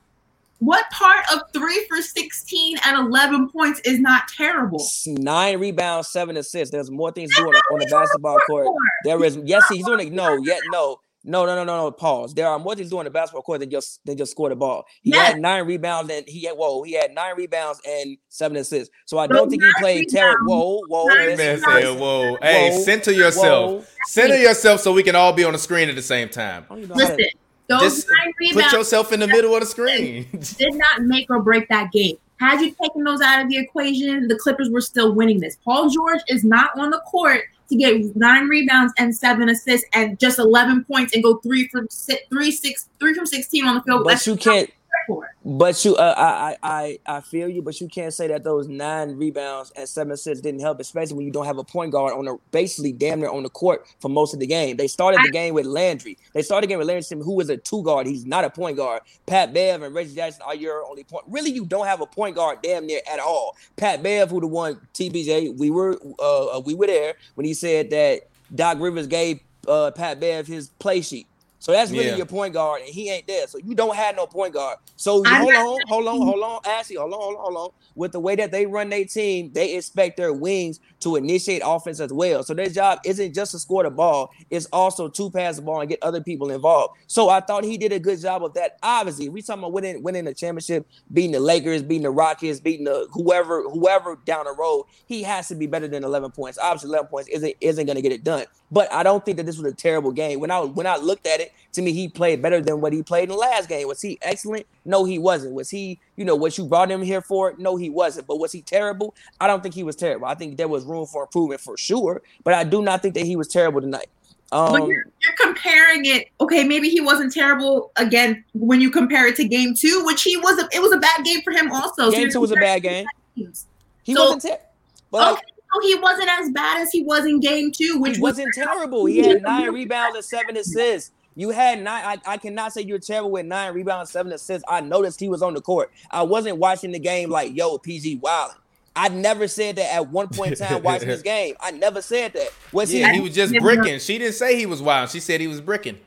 What part of three for sixteen and eleven points is not terrible? Nine rebounds, seven assists. There's more things doing on, on the basketball court. There is yes, he's doing it. No, yet no. No, no, no, no, no. Pause. There are more things doing the basketball court than just than just score the ball. He Yeah. had nine rebounds and he had whoa, he had nine rebounds and seven assists. So I don't think he played terrible. Whoa, rebounds, whoa, man said, listen. "Whoa, hey, Whoa, center yourself. whoa. Center yourself so we can all be on the screen at the same time. Don't even know how to- Listen, those Just nine Put yourself in the middle of the screen. did not make or break that game. Had you taken those out of the equation, the Clippers were still winning this. Paul George is not on the court to get nine rebounds and seven assists and just eleven points and go three from six, three six three from sixteen on the field. But That's you can't for. But you, uh, I, I, I, feel you. But you can't say that those nine rebounds and seven assists didn't help, especially when you don't have a point guard on the basically damn near on the court for most of the game. They started the game with Landry. They started the game with Landry, who is a two guard. He's not a point guard. Pat Bev and Reggie Jackson are your only point. Really, you don't have a point guard damn near at all. Pat Bev, who the one TBJ, we were, uh, uh, we were there when he said that Doc Rivers gave uh, Pat Bev his play sheet. So that's really Yeah. your point guard, and he ain't there. So you don't have no point guard. So I'm hold not on, hold on, hold on, Ashley, hold on, hold on, hold on. With the way that they run their team, they expect their wings to initiate offense as well. So their job isn't just to score the ball; it's also to pass the ball and get other people involved. So I thought he did a good job of that. Obviously, we talking about winning, winning the championship, beating the Lakers, beating the Rockets, beating the whoever, whoever down the road. He has to be better than 11 points. Obviously, 11 points isn't isn't going to get it done. But I don't think that this was a terrible game. When I when I looked at it, to me, he played better than what he played in the last game. Was he excellent? No, he wasn't. Was he, you know, what you brought him here for? No, he wasn't. But was he terrible? I don't think he was terrible. I think there was room for improvement for sure. But I do not think that he was terrible tonight. But Um, you're, you're comparing it. Okay, maybe he wasn't terrible again when you compare it to game two, which he was. A, it was a bad game for him also. So game you're two was a bad game. He So- wasn't terrible. But okay, so he wasn't as bad as he was in game two, which he was wasn't terrible. He had nine rebounds and seven assists. You had nine. I, I cannot say you're terrible with nine rebounds, seven assists. I noticed he was on the court. I wasn't watching the game like, yo, PG Wild. I never said that at one point in time watching this game. I never said that. Was yeah, he? he was just bricking. She didn't say he was wild. She said he was bricking.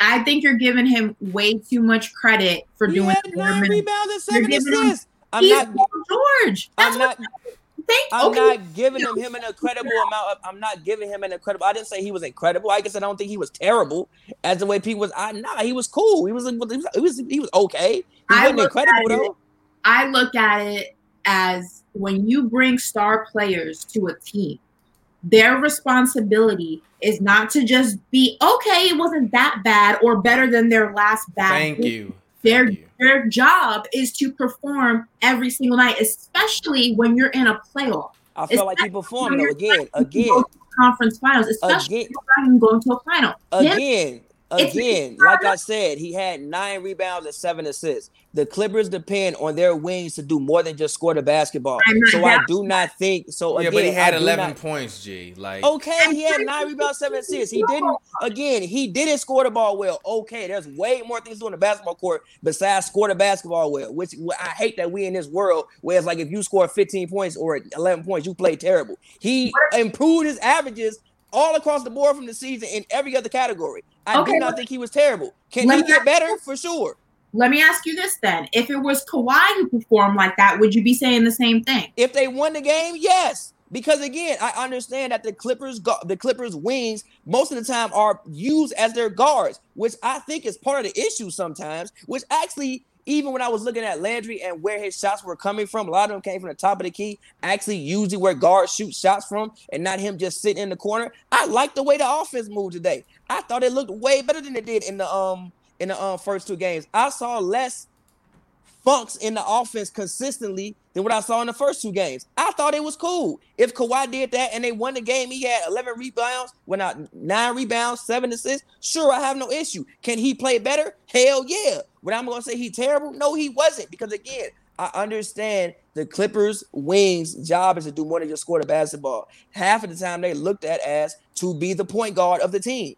I think you're giving him way too much credit for he doing had nine rebounds and seven You're him- assists. I'm He's not. Paul George. That's I'm what not. Thank I'm okay. not giving him, him an incredible amount of. I'm not giving him an incredible. I didn't say he was incredible. I guess I don't think he was terrible. As the way people was, I nah, he was cool. He was, he was, he was, he was okay. He I wasn't look incredible at it- though. I look at it as when you bring star players to a team, their responsibility is not to just be okay, it wasn't that bad or better than their last bad. Thank game. you. Their their job is to perform every single night, especially when you're in a playoff. I felt like he perform though. Again, again, conference finals, especially again, going to a final. Again, again. Like I said, he had nine rebounds and seven assists. The Clippers depend on their wings to do more than just score the basketball. So I do not think. So Yeah, again, but he had 11 not- points, G. Like, Okay, he had nine rebounds, seven assists. He didn't. Again, he didn't score the ball well. Okay, there's way more things to do on the basketball court besides score the basketball well. Which I hate that we in this world where it's like if you score 15 points or 11 points, you play terrible. He improved his averages all across the board from the season in every other category. I Okay, do not think he was terrible. Can he get better for sure? Let me ask you this then: If it was Kawhi who performed like that, would you be saying the same thing? If they won the game, yes. Because again, I understand that the Clippers, gu- the Clippers wings, most of the time are used as their guards, which I think is part of the issue sometimes. Which actually, even when I was looking at Landry and where his shots were coming from, a lot of them came from the top of the key. Actually, usually where guards shoot shots from, and not him just sitting in the corner. I like the way the offense moved today. I thought it looked way better than it did in the um in the um, first two games. I saw less funks in the offense consistently than what I saw in the first two games. I thought it was cool. If Kawhi did that and they won the game, he had 11 rebounds, went out nine rebounds, seven assists. Sure, I have no issue. Can he play better? Hell yeah. But I'm gonna say he terrible? No, he wasn't. Because again, I understand the Clippers' wings' job is to do more than just score the basketball. Half of the time they looked at as to be the point guard of the team.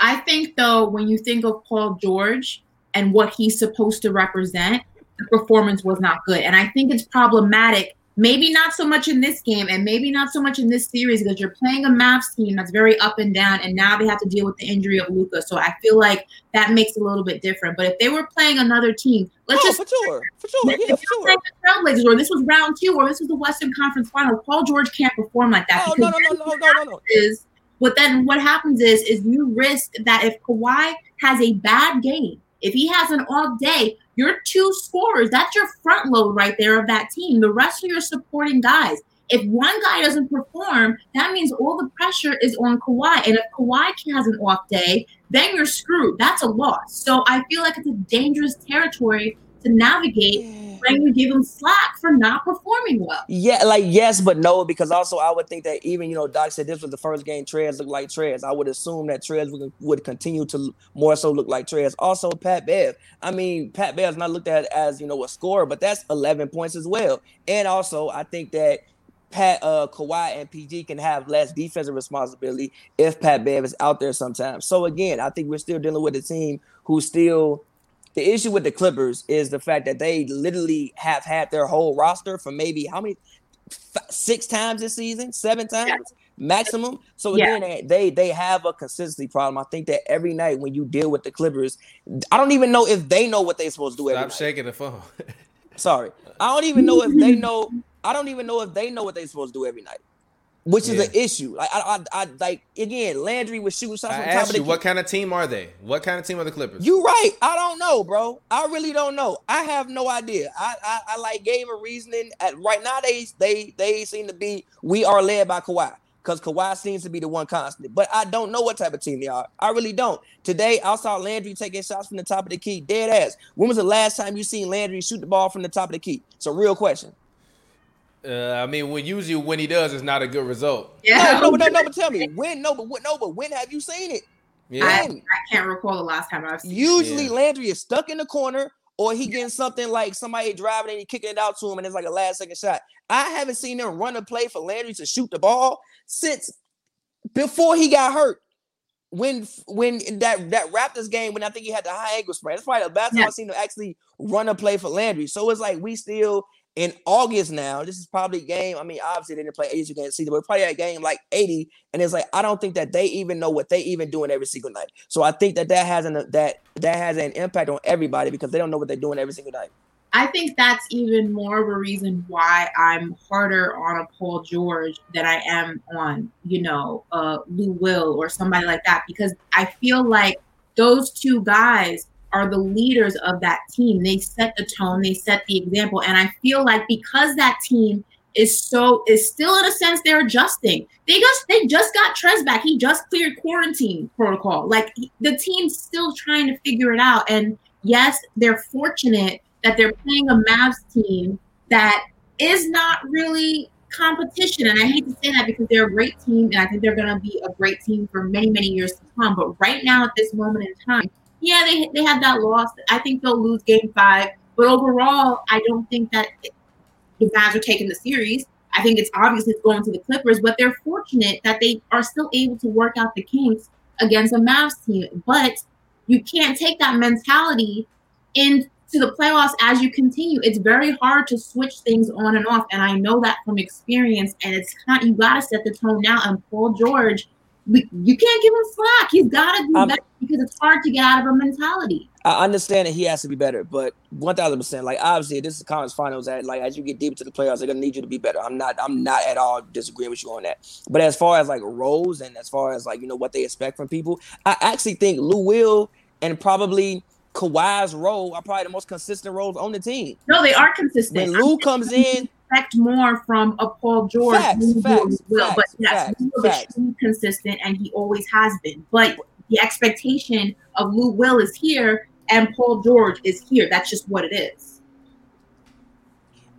I think though, when you think of Paul George and what he's supposed to represent, the performance was not good. And I think it's problematic, maybe not so much in this game and maybe not so much in this series because you're playing a Mavs team that's very up and down, and now they have to deal with the injury of Luka. So I feel like that makes it a little bit different. But if they were playing another team, let's oh, just for sure, for sure, yeah, for sure. Trailblazers, or this was round two, or this was the Western Conference Final, Paul George can't perform like that. Oh no, no, no, no, no, no, no. is But then what happens is is you risk that if Kawhi has a bad game, if he has an off day, your two scorers, that's your front load right there of that team. The rest of your supporting guys. If one guy doesn't perform, that means all the pressure is on Kawhi. And if Kawhi has an off day, then you're screwed. That's a loss. So I feel like it's a dangerous territory to navigate when you give them slack for not performing well. Yeah, like yes, but no, because also I would think that even you know Doc said this was the first game Trez looked like Trez. I would assume that Trez would, would continue to more so look like Trez. Also, Pat Bev. I mean, Pat Bev's not looked at as you know a scorer, but that's 11 points as well. And also, I think that Pat uh Kawhi and PG can have less defensive responsibility if Pat Bev is out there sometimes. So again, I think we're still dealing with a team who still the issue with the Clippers is the fact that they literally have had their whole roster for maybe how many f- six times this season, seven times yeah. maximum. So again, yeah. they they have a consistency problem. I think that every night when you deal with the Clippers, I don't even know if they know what they're supposed to do. Every Stop shaking the phone. Sorry, I don't even know if they know. I don't even know if they know what they're supposed to do every night which is yeah. an issue. Like I, I, I, like again, Landry was shooting shots I from the top of the. You, what kind of team are they? What kind of team are the Clippers? You right. I don't know, bro. I really don't know. I have no idea. I, I, I like gave a reasoning. At right now, they, they, they seem to be. We are led by Kawhi because Kawhi seems to be the one constant. But I don't know what type of team they are. I really don't. Today, I saw Landry taking shots from the top of the key, dead ass. When was the last time you seen Landry shoot the ball from the top of the key? It's a real question. Uh, I mean, when usually when he does, it's not a good result. Yeah. No, no, but no, but tell me when? No, but no, but when have you seen it? Yeah. I, I can't recall the last time I've seen. It. Usually, it. Landry is stuck in the corner, or he getting something like somebody driving and he kicking it out to him, and it's like a last second shot. I haven't seen him run a play for Landry to shoot the ball since before he got hurt. When when that that Raptors game, when I think he had the high ankle sprain, that's probably the last time yeah. I've seen him actually run a play for Landry. So it's like we still in August now. This is probably game. I mean, obviously they didn't play 80 against season, but probably a game like 80. And it's like I don't think that they even know what they even doing every single night. So I think that that has an that that has an impact on everybody because they don't know what they're doing every single night. I think that's even more of a reason why I'm harder on a Paul George than I am on, you know, uh, Lou Will or somebody like that because I feel like those two guys are the leaders of that team. They set the tone, they set the example. And I feel like because that team is so is still in a sense they're adjusting. They just they just got Trez back. He just cleared quarantine protocol. Like the team's still trying to figure it out. And yes, they're fortunate that they're playing a Mavs team that is not really competition. And I hate to say that because they're a great team and I think they're gonna be a great team for many, many years to come. But right now at this moment in time, yeah, they they had that loss. I think they'll lose game five. But overall, I don't think that the Mavs are taking the series. I think it's obviously going to the Clippers, but they're fortunate that they are still able to work out the kinks against a Mavs team. But you can't take that mentality into the playoffs as you continue. It's very hard to switch things on and off, and I know that from experience. And it's of, you got to set the tone now. And Paul George we, you can't give him slack. He's got to do um, better because it's hard to get out of a mentality. I understand that he has to be better, but one thousand percent, like obviously, this is conference finals. That like as you get deeper to the playoffs, they're gonna need you to be better. I'm not, I'm not at all disagreeing with you on that. But as far as like roles and as far as like you know what they expect from people, I actually think Lou Will and probably Kawhi's role are probably the most consistent roles on the team. No, they are consistent. When Lou comes in, expect more from a Paul George facts, facts, will, facts, but yes, facts, Lou is consistent and he always has been. But the expectation of Lou Will is here and Paul George is here. That's just what it is.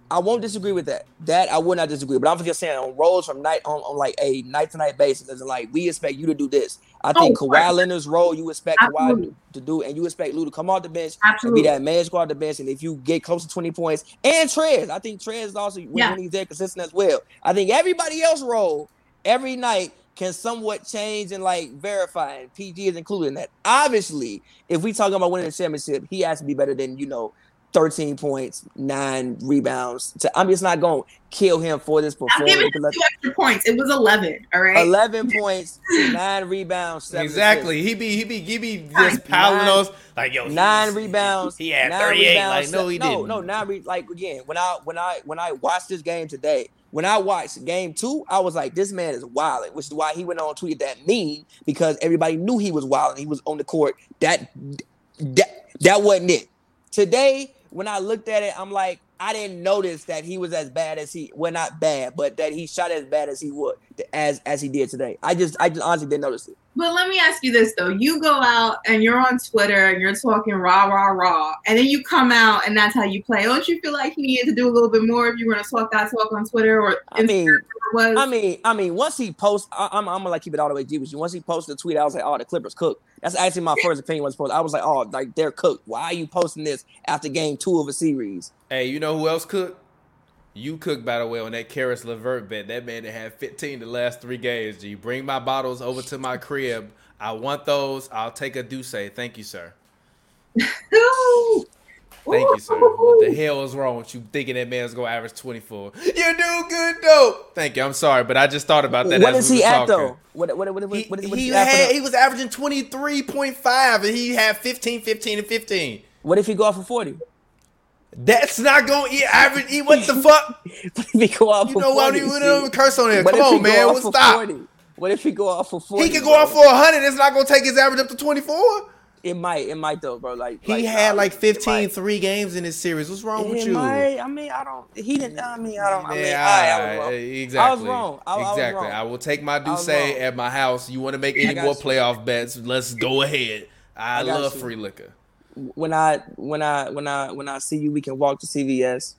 I won't disagree with that. That I would not disagree. But I'm just saying on roles from night on, on like a night to night basis, as like we expect you to do this. I think oh, Kawhi right. Leonard's role you expect Absolutely. Kawhi to do, and you expect Lou to come off the bench Absolutely. and be that man squad the bench. And if you get close to 20 points, and Trez, I think Trez is also yeah. when he's there consistent as well. I think everybody else role every night can somewhat change and like verify. And PG is included in that. Obviously, if we talking about winning the championship, he has to be better than you know 13 points, nine rebounds. I'm just not going to kill him for this performance. I'll give it two extra points. It was 11. All right. 11 points, nine rebounds. exactly. He be he be he be just piling those like yo. Nine rebounds. He had 38. Rebounds, like no, he no, didn't. No, nine re- like again when I when I when I watched this game today, when I watched game two, I was like, this man is wild, which is why he went on tweet that mean because everybody knew he was wilding. He was on the court. That that that wasn't it. Today, when I looked at it, I'm like, I didn't notice that he was as bad as he well not bad, but that he shot as bad as he would as as he did today. I just I just honestly didn't notice it. But let me ask you this though: you go out and you're on Twitter and you're talking rah rah rah, and then you come out and that's how you play. Don't you feel like you needed to do a little bit more if you were to talk that talk on Twitter or I mean, was? I mean, I mean, once he posts, I, am I'm, I'm gonna like keep it all the way deep with you. Once he posted the tweet, I was like, oh, the Clippers cooked. That's actually my first opinion was posted. I was like, oh, like they're cooked. Why are you posting this after game two of a series? Hey, you know who else cooked? You cooked, by the way, on that Caris LeVert bet. That man that had 15 the last three games. Do you bring my bottles over to my crib. I want those. I'll take a D'USSÉ. Thank you, sir. Thank you, sir. What the hell is wrong with you thinking that man's gonna average 24? You do good though. Thank you. I'm sorry, but I just thought about that. What is he at though? What what what, what, he, what, he, had, he was averaging 23.5 and he had 15, 15, and 15. What if he go off for 40? That's not going to average. He, what the fuck? what if he go off you for know 40? You know what? even curse on it. Come on, man. What's stop? 40? What if he go off for 40? He could go off for 100. It's not going to take his average up to 24. It might, it might though, bro. Like he like, had like 15 three games in this series. What's wrong it with you? Might, I mean, I don't. He didn't. I mean, I don't. I mean, yeah, I, I was wrong. Exactly. I was wrong. I, exactly. I, was wrong. I will take my D'USSÉ at my house. You want to make any more you. playoff bets? Let's go ahead. I, love you. free liquor. When I when I when I when I see you, we can walk to CVS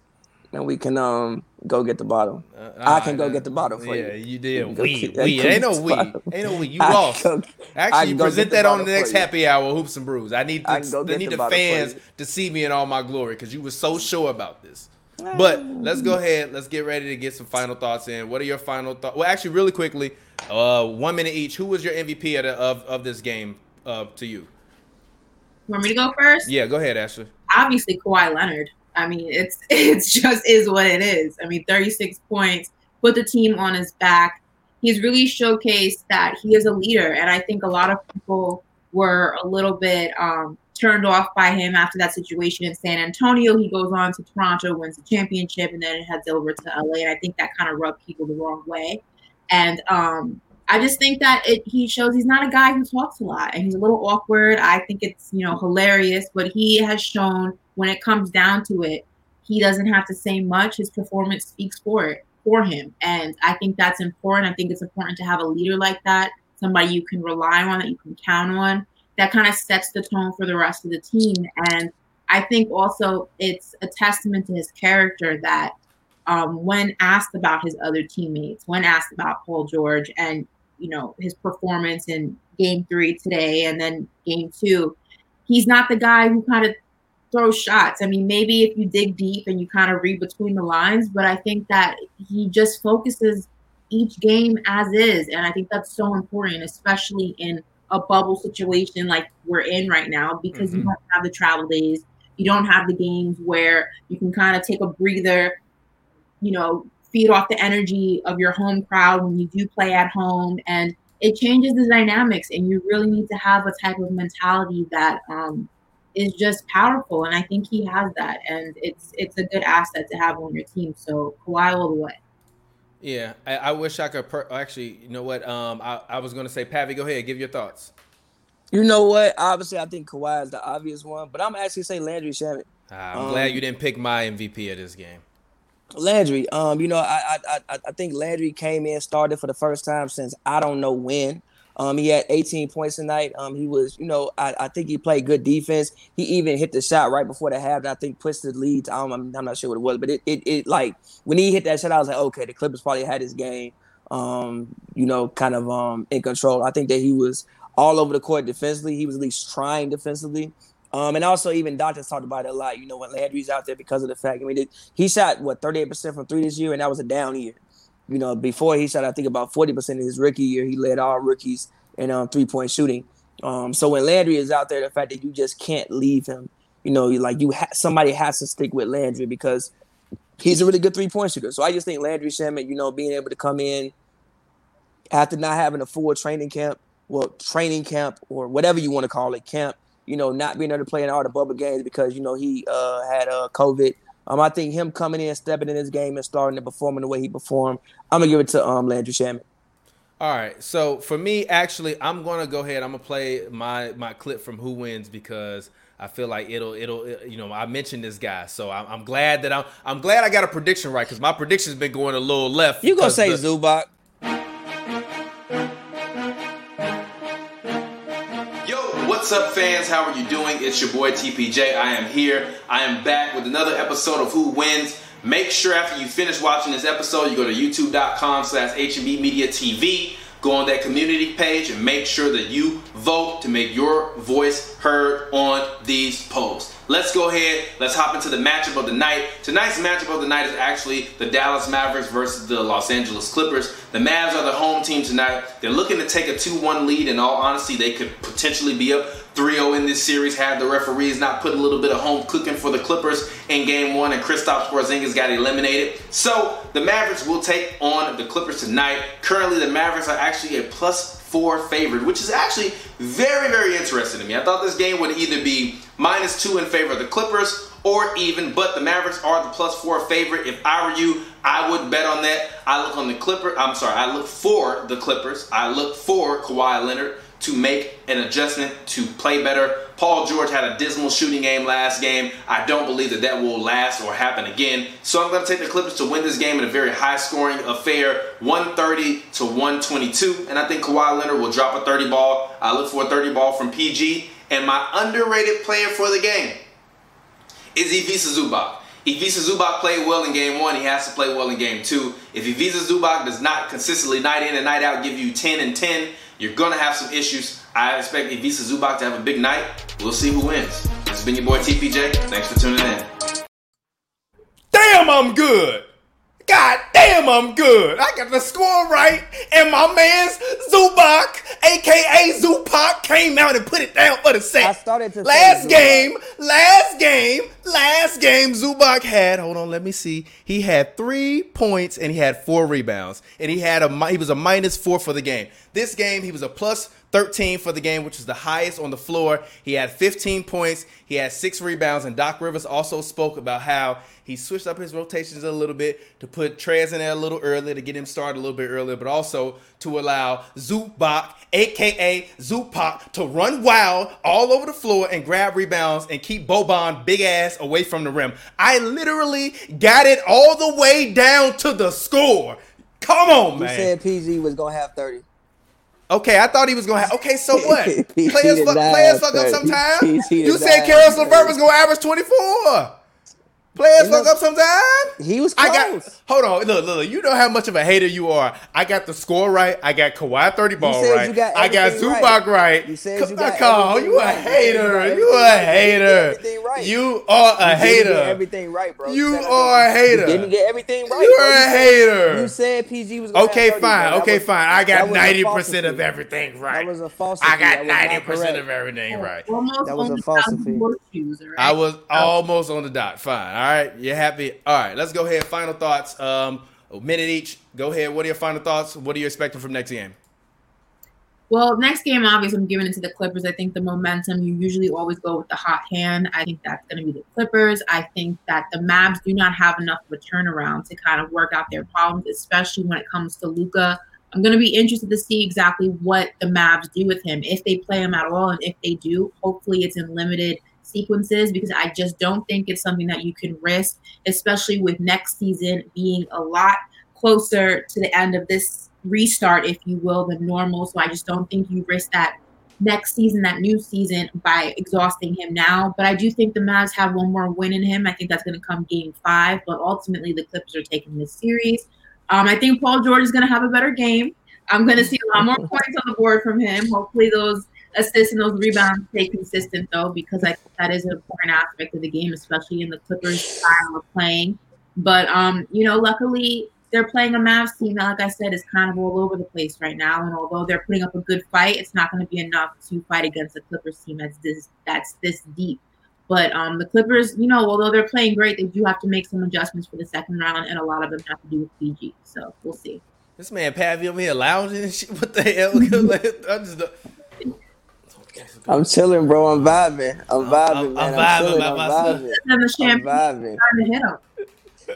and we can um go get the bottle. Uh, I can go uh, get the bottle for yeah, you. you did. We, we, ain't no we, ain't no we. You lost. Go, Actually, present that on the next happy hour, hoops and brews. I need, the, I, I need the, the fans to see me in all my glory because you were so sure about this. But let's go ahead. Let's get ready to get some final thoughts in. What are your final thoughts? Well, actually, really quickly, uh, one minute each. Who was your MVP of of, of this game? Uh, to you. Want me to go first? Yeah, go ahead, Ashley. Obviously, Kawhi Leonard. I mean, it's it's just is what it is. I mean, 36 points, put the team on his back. He's really showcased that he is a leader, and I think a lot of people were a little bit um, turned off by him after that situation in San Antonio. He goes on to Toronto, wins the championship, and then it heads over to LA. And I think that kind of rubbed people the wrong way. And um, I just think that it he shows he's not a guy who talks a lot, and he's a little awkward. I think it's you know hilarious, but he has shown when it comes down to it, he doesn't have to say much. His performance speaks for it for him. And I think that's important. I think it's important to have a leader like that, somebody you can rely on, that you can count on, that kind of sets the tone for the rest of the team. And I think also it's a testament to his character that um, when asked about his other teammates, when asked about Paul George and you know his performance in game three today and then game two, he's not the guy who kind of throws shots. I mean, maybe if you dig deep and you kind of read between the lines, but I think that he just focuses each game as is. And I think that's so important, especially in a bubble situation like we're in right now, because mm-hmm. you don't have the travel days. You don't have the games where you can kind of take a breather, you know, feed off the energy of your home crowd when you do play at home. And it changes the dynamics. And you really need to have a type of mentality that, um, is just powerful, and I think he has that, and it's it's a good asset to have on your team. So Kawhi all the way. Yeah, I, I wish I could. Per- actually, you know what? Um, I, I was going to say, Pavi, go ahead, give your thoughts. You know what? Obviously, I think Kawhi is the obvious one, but I'm actually say Landry Shamet. I'm um, glad you didn't pick my MVP of this game. Landry, um, you know, I, I I I think Landry came in, started for the first time since I don't know when. Um, he had 18 points tonight. Um, he was, you know, I, I think he played good defense. He even hit the shot right before the half. I think pushed the lead. I'm, I'm not sure what it was, but it, it, it, like when he hit that shot, I was like, okay, the Clippers probably had his game, um, you know, kind of um in control. I think that he was all over the court defensively. He was at least trying defensively. Um, and also even doctors talked about it a lot. You know, when Landry's out there because of the fact, I mean, it, he shot what 38% from three this year, and that was a down year. You know, before he shot, I think about 40% in his rookie year. He led all rookies in um, three point shooting. Um, so when Landry is out there, the fact that you just can't leave him, you know, like you ha- somebody has to stick with Landry because he's a really good three point shooter. So I just think Landry Shamet, you know, being able to come in after not having a full training camp, well, training camp or whatever you want to call it, camp, you know, not being able to play in all the bubble games because you know he uh, had uh, COVID Um, I think him coming in, stepping in his game, and starting to performing the way he performed, I'm gonna give it to um Landry Shamet. All right. So for me, actually, I'm gonna go ahead. I'm gonna play my my clip from Who Wins because I feel like it'll it'll you know I mentioned this guy, so I'm, I'm glad that I'm I'm glad I got a prediction right because my prediction's been going a little left. You gonna say the- Zubac? What's up, fans? How are you doing? It's your boy TPJ. I am here. I am back with another episode of Who Wins. Make sure after you finish watching this episode, you go to youtube.com slash HB Media TV. Go on that community page and make sure that you vote to make your voice heard on these posts. Let's go ahead. Let's hop into the matchup of the night. Tonight's matchup of the night is actually the Dallas Mavericks versus the Los Angeles Clippers. The Mavs are the home team tonight. They're looking to take a 2-1 lead. In all honesty, they could potentially be up 3-0 in this series had the referees not put a little bit of home cooking for the Clippers in game one and Kristaps Porzingis got eliminated. So the Mavericks will take on the Clippers tonight. Currently, the Mavericks are actually a plus four favorite, which is actually very, very interesting to me. I thought this game would either be minus two in favor of the Clippers or even, but the Mavericks are the plus four favorite. If I were you, I would bet on that. I look on the Clipper. I'm sorry, I look for the Clippers. I look for Kawhi Leonard to make an adjustment to play better. Paul George had a dismal shooting game last game. I don't believe that that will last or happen again. So I'm going to take the Clippers to win this game in a very high scoring affair, 130 to 122. And I think Kawhi Leonard will drop a 30 ball. I look for a 30 ball from PG. And my underrated player for the game is Ivica Zubac. Ivica Zubac played well in game one. He has to play well in game two. If Ivica Zubac does not consistently night in and night out give you 10 and 10, you're going to have some issues. I expect Ivica Zubac to have a big night. We'll see who wins. This has been your boy TPJ. Thanks for tuning in. Damn, I'm good. God damn, I'm good. I got the score right, and my man's Zubac, aka Zupac, came out and put it down for the set. I started to last game, last game, last game. Zubac had. Hold on, let me see. He had three points and he had four rebounds, and he had a he was a minus four for the game. This game, he was a plus 13 for the game, which is the highest on the floor. He had 15 points. He had six rebounds, and Doc Rivers also spoke about how he switched up his rotations a little bit to put Trez in there a little earlier to get him started a little bit earlier, but also to allow Zubac, aka Zupac, to run wild all over the floor and grab rebounds and keep Boban big ass away from the rim. I literally got it all the way down to the score. Come on, You man. said PG was gonna have 30. Okay, I thought he was gonna have. Okay, so what? Players fuck, players fuck up 30. sometimes. You said Caris LeVert was gonna average twenty four. Players He fuck up sometimes. He was I got. Hold on, look, look, look. You know how much of a hater you are. I got the score right. I got Kawhi thirty ball said right. you got I got everything Zubac right. right. You said Come you got on, everything you a right. hater. You You a hater. you everything right. You are a You hater. everything right, bro. You said I are a hater. You didn't get everything right. You're a hater. You said PG was gonna Okay, 30, fine. That Okay, was- fine. I got ninety percent of everything right. That was a falsity. I got That was not ninety percent of everything right. Almost That was a only falsity. thousand horseshoes, all right? I was almost on the dot. Fine. All right. you're happy? All right. Let's go ahead. Final thoughts. Um, a minute each. Go ahead. What are your final thoughts? What are you expecting from next game? Well, next game, obviously, I'm giving it to the Clippers. I think the momentum, you usually always go with the hot hand. I think that's going to be the Clippers. I think that the Mavs do not have enough of a turnaround to kind of work out their problems, especially when it comes to Luka. I'm going to be interested to see exactly what the Mavs do with him, if they play him at all. And if they do, hopefully it's in limited sequences because I just don't think it's something that you can risk, especially with next season being a lot closer to the end of this restart, if you will, than normal. So I just don't think you risk that next season, that new season, by exhausting him now. But I do think the Mavs have one more win in him. I think that's going to come game five. But ultimately, the Clippers are taking this series. Um, I think Paul George is going to have a better game. I'm going to see a lot more points on the board from him. Hopefully, those assists and those rebounds stay consistent, though, because I think that is an important aspect of the game, especially in the Clippers' style of playing. But um, you know, luckily they're playing a Mavs team that, like I said, is kind of all over the place right now. And although they're putting up a good fight, it's not going to be enough to fight against a Clippers team that's this that's this deep. But um, the Clippers, you know, although they're playing great, they do have to make some adjustments for the second round, and a lot of them have to do with PG. So we'll see. This man Pavi over here lounging and shit. What the hell? I just, I'm chilling, bro. I'm vibing. I'm vibing, I'm- man. I'm I'm, vibing chilling. I'm vibing. I'm vibing. trying to hit him.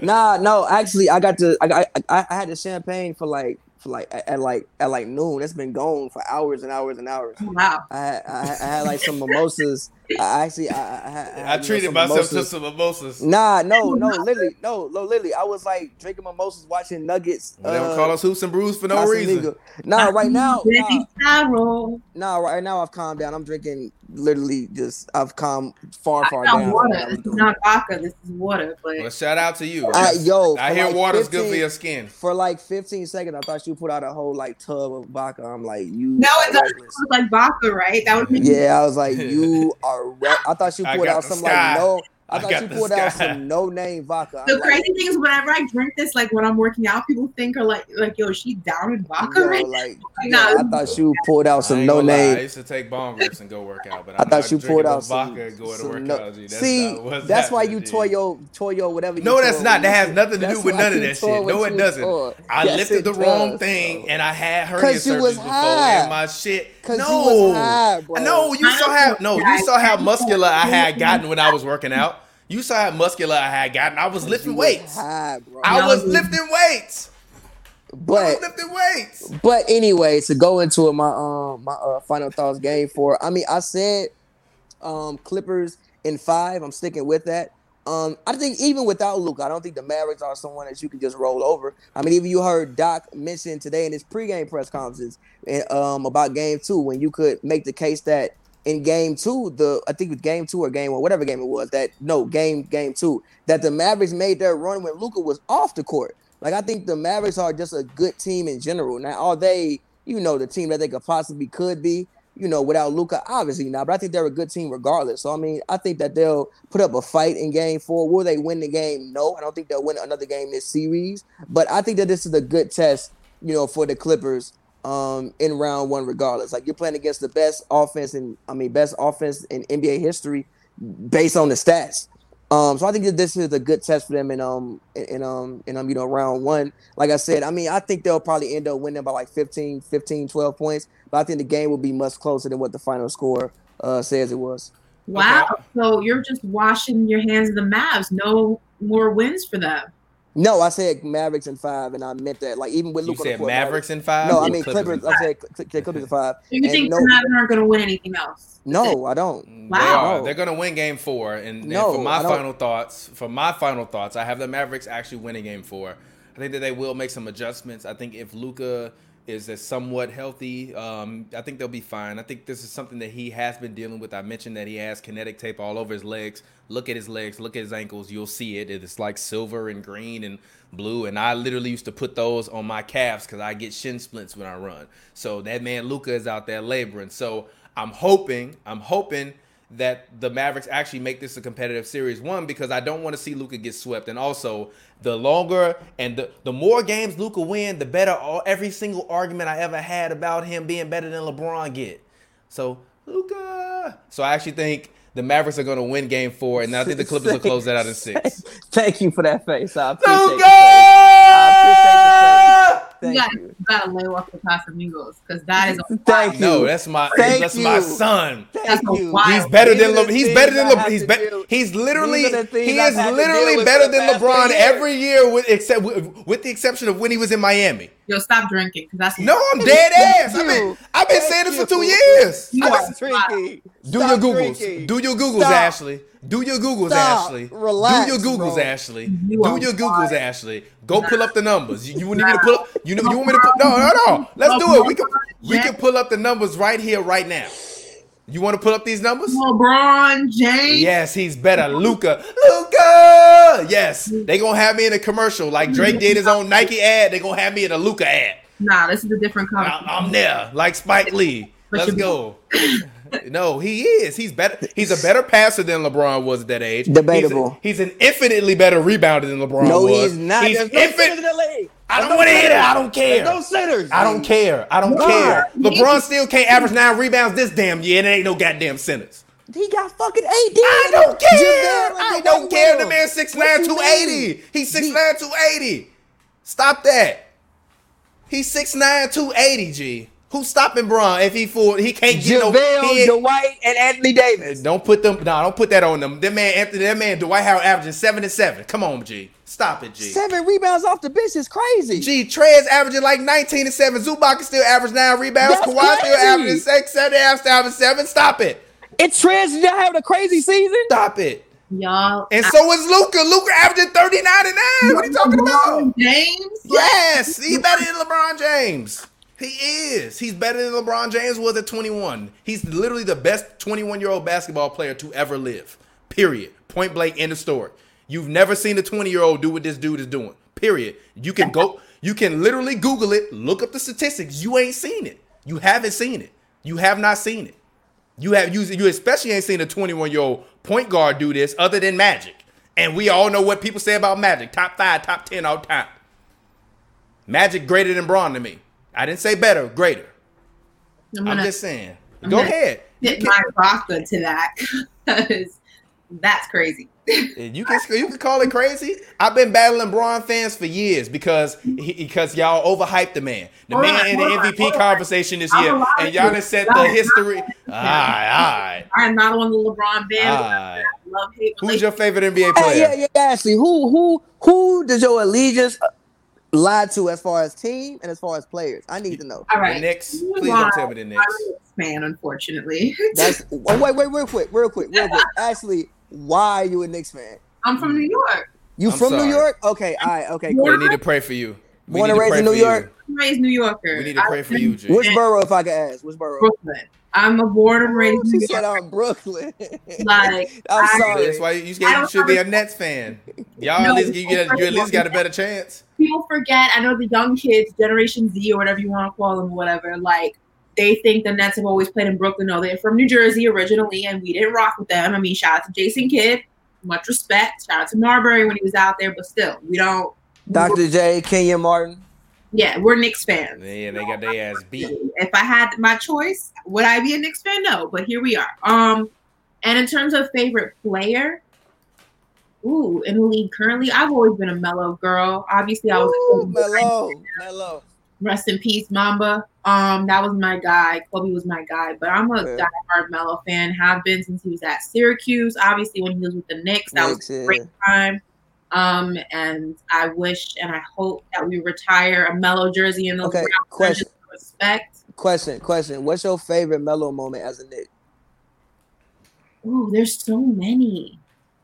Nah, no, actually, I got to. I got. I, I had the champagne for like for like at, at like at like noon. It's been gone for hours and hours and hours. Oh, wow. I I, I had like some mimosas. I actually I, I, I, I treated some myself to some mimosas. Nah, no, no, literally, no, no, literally. I was like drinking mimosas, watching Nuggets. They don't uh, call us hoops and brews for no reason. Casamigo. Nah, right now, nah, nah, right now I've calmed down. I'm drinking literally just I've calmed far, far down. from water. what I was This is not vodka. This is water. But Well, shout out to you. Uh, yo, I for hear like water's good for your skin. For like 15 seconds, I thought you put out a whole like tub of vodka. I'm like, you. no, are it doesn't reckless. look like vodka, right? That would make Yeah, I was like, you are. Re- I thought you I put got out the some sky. like no. I I thought got you the put out some no name vodka. I'm The like, crazy thing is, whenever I drink this, like when I'm working out, people think are like, like, yo, she down in vodka yo, right like, Nah, yo, I thought she pulled out some no gonna I used to take bong rips and go work out, but I I'm thought not you pulled no out some. vodka and go to work no- out. That's See, not what's that's why you toyo, G. tore your tore your whatever. You No, that's not. That has nothing to do with none of that shit. No, it doesn't. I lifted the wrong thing, and I had hernia 'Cause you was surgeries before, and my shit. 'Cause you no, was high, bro. no, you saw how no, you saw how muscular I had gotten when I was working out. You saw how muscular I had gotten. I was 'Cause lifting was weights. high, bro. I was lifting weights. I But was lifting weights. But anyway, to go into it, my um my uh, final thoughts game four. I mean, I said um Clippers in five. I'm sticking with that. Um, I think even without Luke, I don't think the Mavericks are someone that you can just roll over. I mean, even you heard Doc mention today in his pregame press conferences and, um about game two when you could make the case that in game two, the I think it was game two or game one, whatever game it was, that no game game two, that the Mavericks made their run when Luka was off the court. Like I think the Mavericks are just a good team in general. Now, are they, you know, the team that they could possibly could be, you know, without Luka? Obviously not, but I think they're a good team regardless. So I mean, I think that they'll put up a fight in game four. Will they win the game? No, I don't think they'll win another game this series. But I think that this is a good test, you know, for the Clippers um in round one regardless. Like you're playing against the best offense and I mean best offense in NBA history based on the stats. Um, so I think that this is a good test for them in um in, in um in um you know round one. Like I said, I mean I think they'll probably end up winning by like 15, 15, 12 points, but I think the game will be much closer than what the final score uh says it was. Wow. So you're just washing your hands of the Mavs. No more wins for them. No, I said Mavericks in five, and I meant that. Like even with Luka. You Luka on the said court, Mavericks in five. No, I mean Clippers Clippers. I said Cl- Cl- Clippers in five. So you And think no, the Mavs aren't going to win anything else? no, I don't. They Wow. are. They're gonna win game four. And, and No, for my final thoughts, for my final thoughts, I have the Mavericks actually winning game four. I think that they will make some adjustments. I think if Luka is a somewhat healthy, um, I think they'll be fine. I think this is something that he has been dealing with. I mentioned that he has kinetic tape all over his legs. Look at his legs, look at his ankles. You'll see it. It's like silver and green and blue. And I literally used to put those on my calves because I get shin splints when I run. So that man Luka is out there laboring. So I'm hoping, I'm hoping that the Mavericks actually make this a competitive series. One, because I don't want to see Luka get swept, and also the longer and the, the more games Luka win, the better all every single argument I ever had about him being better than LeBron get. So Luka. So I actually think the Mavericks are going to win Game Four, and I think the Clippers will close that out in six. Thank you for that face. I appreciate Luka. The face. You got you. you got to lay off the Casamigos because that is a Thank you. No, that's my Thank that's my son. Thank That's you. He's better These than are the Le- he's better than I Le- he's to be- he's literally These are the things he is had to deal literally better than LeBron years. every year with except with, with the exception of when he was in Miami. Yo, stop drinking because that's No, I'm dead ass. I've been. I've been saying this for two years. You are drinking. do your Googles. Do your Googles, Ashley. Do your Googles, Stop. Ashley. Relax, Do your Googles, bro. Ashley. You Do your Googles, wild. Ashley. Go pull up the numbers. You, you need me to pull up? You know you want me to put? No, no, no. Let's do it. We can we can pull up the numbers right here, right now. You want to pull up these numbers? LeBron James. Yes, he's better. Luka. Luka. Yes. They gonna have me in a commercial like Drake did his own Nike ad. They gonna have me in a Luka ad. Nah, this is a different I- conversation. I'm there, like Spike Lee. Let's go. No, he is. He's better. He's a better passer than LeBron was at that age. Debatable. He's, a- he's an infinitely better rebounder than LeBron No, was. he is not. He's There's no infin- in the league. I don't no want to centers. that. I don't care. There's no centers. I don't care. I don't God. care. LeBron still can't average nine rebounds this damn year, and it ain't no goddamn centers. He got fucking AD. I don't care. I don't care. The man 6'9", 280. He's He- 6'9", 280. Stop that. He's 6'9", 280, G. Who's stopping Bron if he full? He can't get no. JaVale, he ain't- Dwight, and Anthony Davis. Don't put them. No, don't put that on them. That man, Anthony. That man, Dwight Howard averaging seven and seven. Come on, G. Stop it, G. Seven rebounds off the bench is crazy. G. Trey's averaging like nineteen and seven. Zubac is still averaging nine rebounds. That's Kawhi still averaging six, seven, half, seven, seven. Stop it. It Trez did having a crazy season. Stop it. Y'all. And so is Luka. Luka averaging thirty nine and nine. What are you talking about? James? Yes, he's better than LeBron James. He is. He's better than LeBron James was at 21. He's literally the best 21 year old basketball player to ever live. Period. Point blank. End of story. You've never seen a 20 year old do what this dude is doing. Period. You can go. You can literally Google it. Look up the statistics. You ain't seen it. You haven't seen it. You have not seen it. You have you, you especially ain't seen a 21 year old point guard do this other than Magic. And we all know what people say about Magic. Top five, top 10 all time. Magic greater than Bron to me. I didn't say better, greater. I'm I'm just saying. I'm Go ahead. You hit can, my vodka to that because that's crazy. you can you can call it crazy. I've been battling Bron fans for years because he, because y'all overhyped the man. The Hold man on, in the hold on, MVP hold conversation this I'm year, and y'all to. done set the history. All right, I am not on the LeBron band. all right. Love hate. Who's your favorite NBA Hey, player? yeah, yeah, Ashley. Who, who, who does your allegiance uh, lie to as far as team and as far as players? I need to know. All right, The right. Knicks. Please on. don't tell me the Knicks. I'm a Knicks fan, unfortunately. That's oh, wait, wait, real quick, real quick, real quick. Ashley, why are you a Knicks fan? I'm from New York. You I'm from sorry. New York? Okay, all right, okay, cool. They need to pray for you. We Born need and to raised in New. York? I'm raised New Yorker. We need to pray I for you, in G. Which borough, if I could ask? Which borough? Brooklyn. I'm a born and raised She New said I'm Brooklyn. Like, I'm I- sorry. That's why you, you, should be a Nets fan. Y'all No, at least you, get, you at least got a better chance. people forget. I know the young kids, Generation Z or whatever you want to call them, whatever. Like they think the Nets have always played in Brooklyn. No, they're from New Jersey originally, and we didn't rock with them. I mean, shout out to Jason Kidd, much respect. Shout out to Marbury when he was out there, but still, we don't. Dr. J, Kenyon Martin. Yeah, we're Knicks fans. Yeah, they got their ass beat. If I had my choice, would I be a Knicks fan? No, but here we are. Um, and in terms of favorite player, ooh, in the league currently, I've always been a Melo girl. Obviously, I was Ooh, Melo, Melo. rest in peace, Mamba. Um, that was my guy. Kobe was my guy, but I'm a Yeah. diehard Melo fan. Have been since he was at Syracuse. Obviously, when he was with the Knicks, that Knicks, was a yeah. great time. Um, and I wish and I hope that we retire a Melo jersey in those Okay, round question. respect. Question, question. What's your favorite Melo moment as a Knick? Oh, there's so many.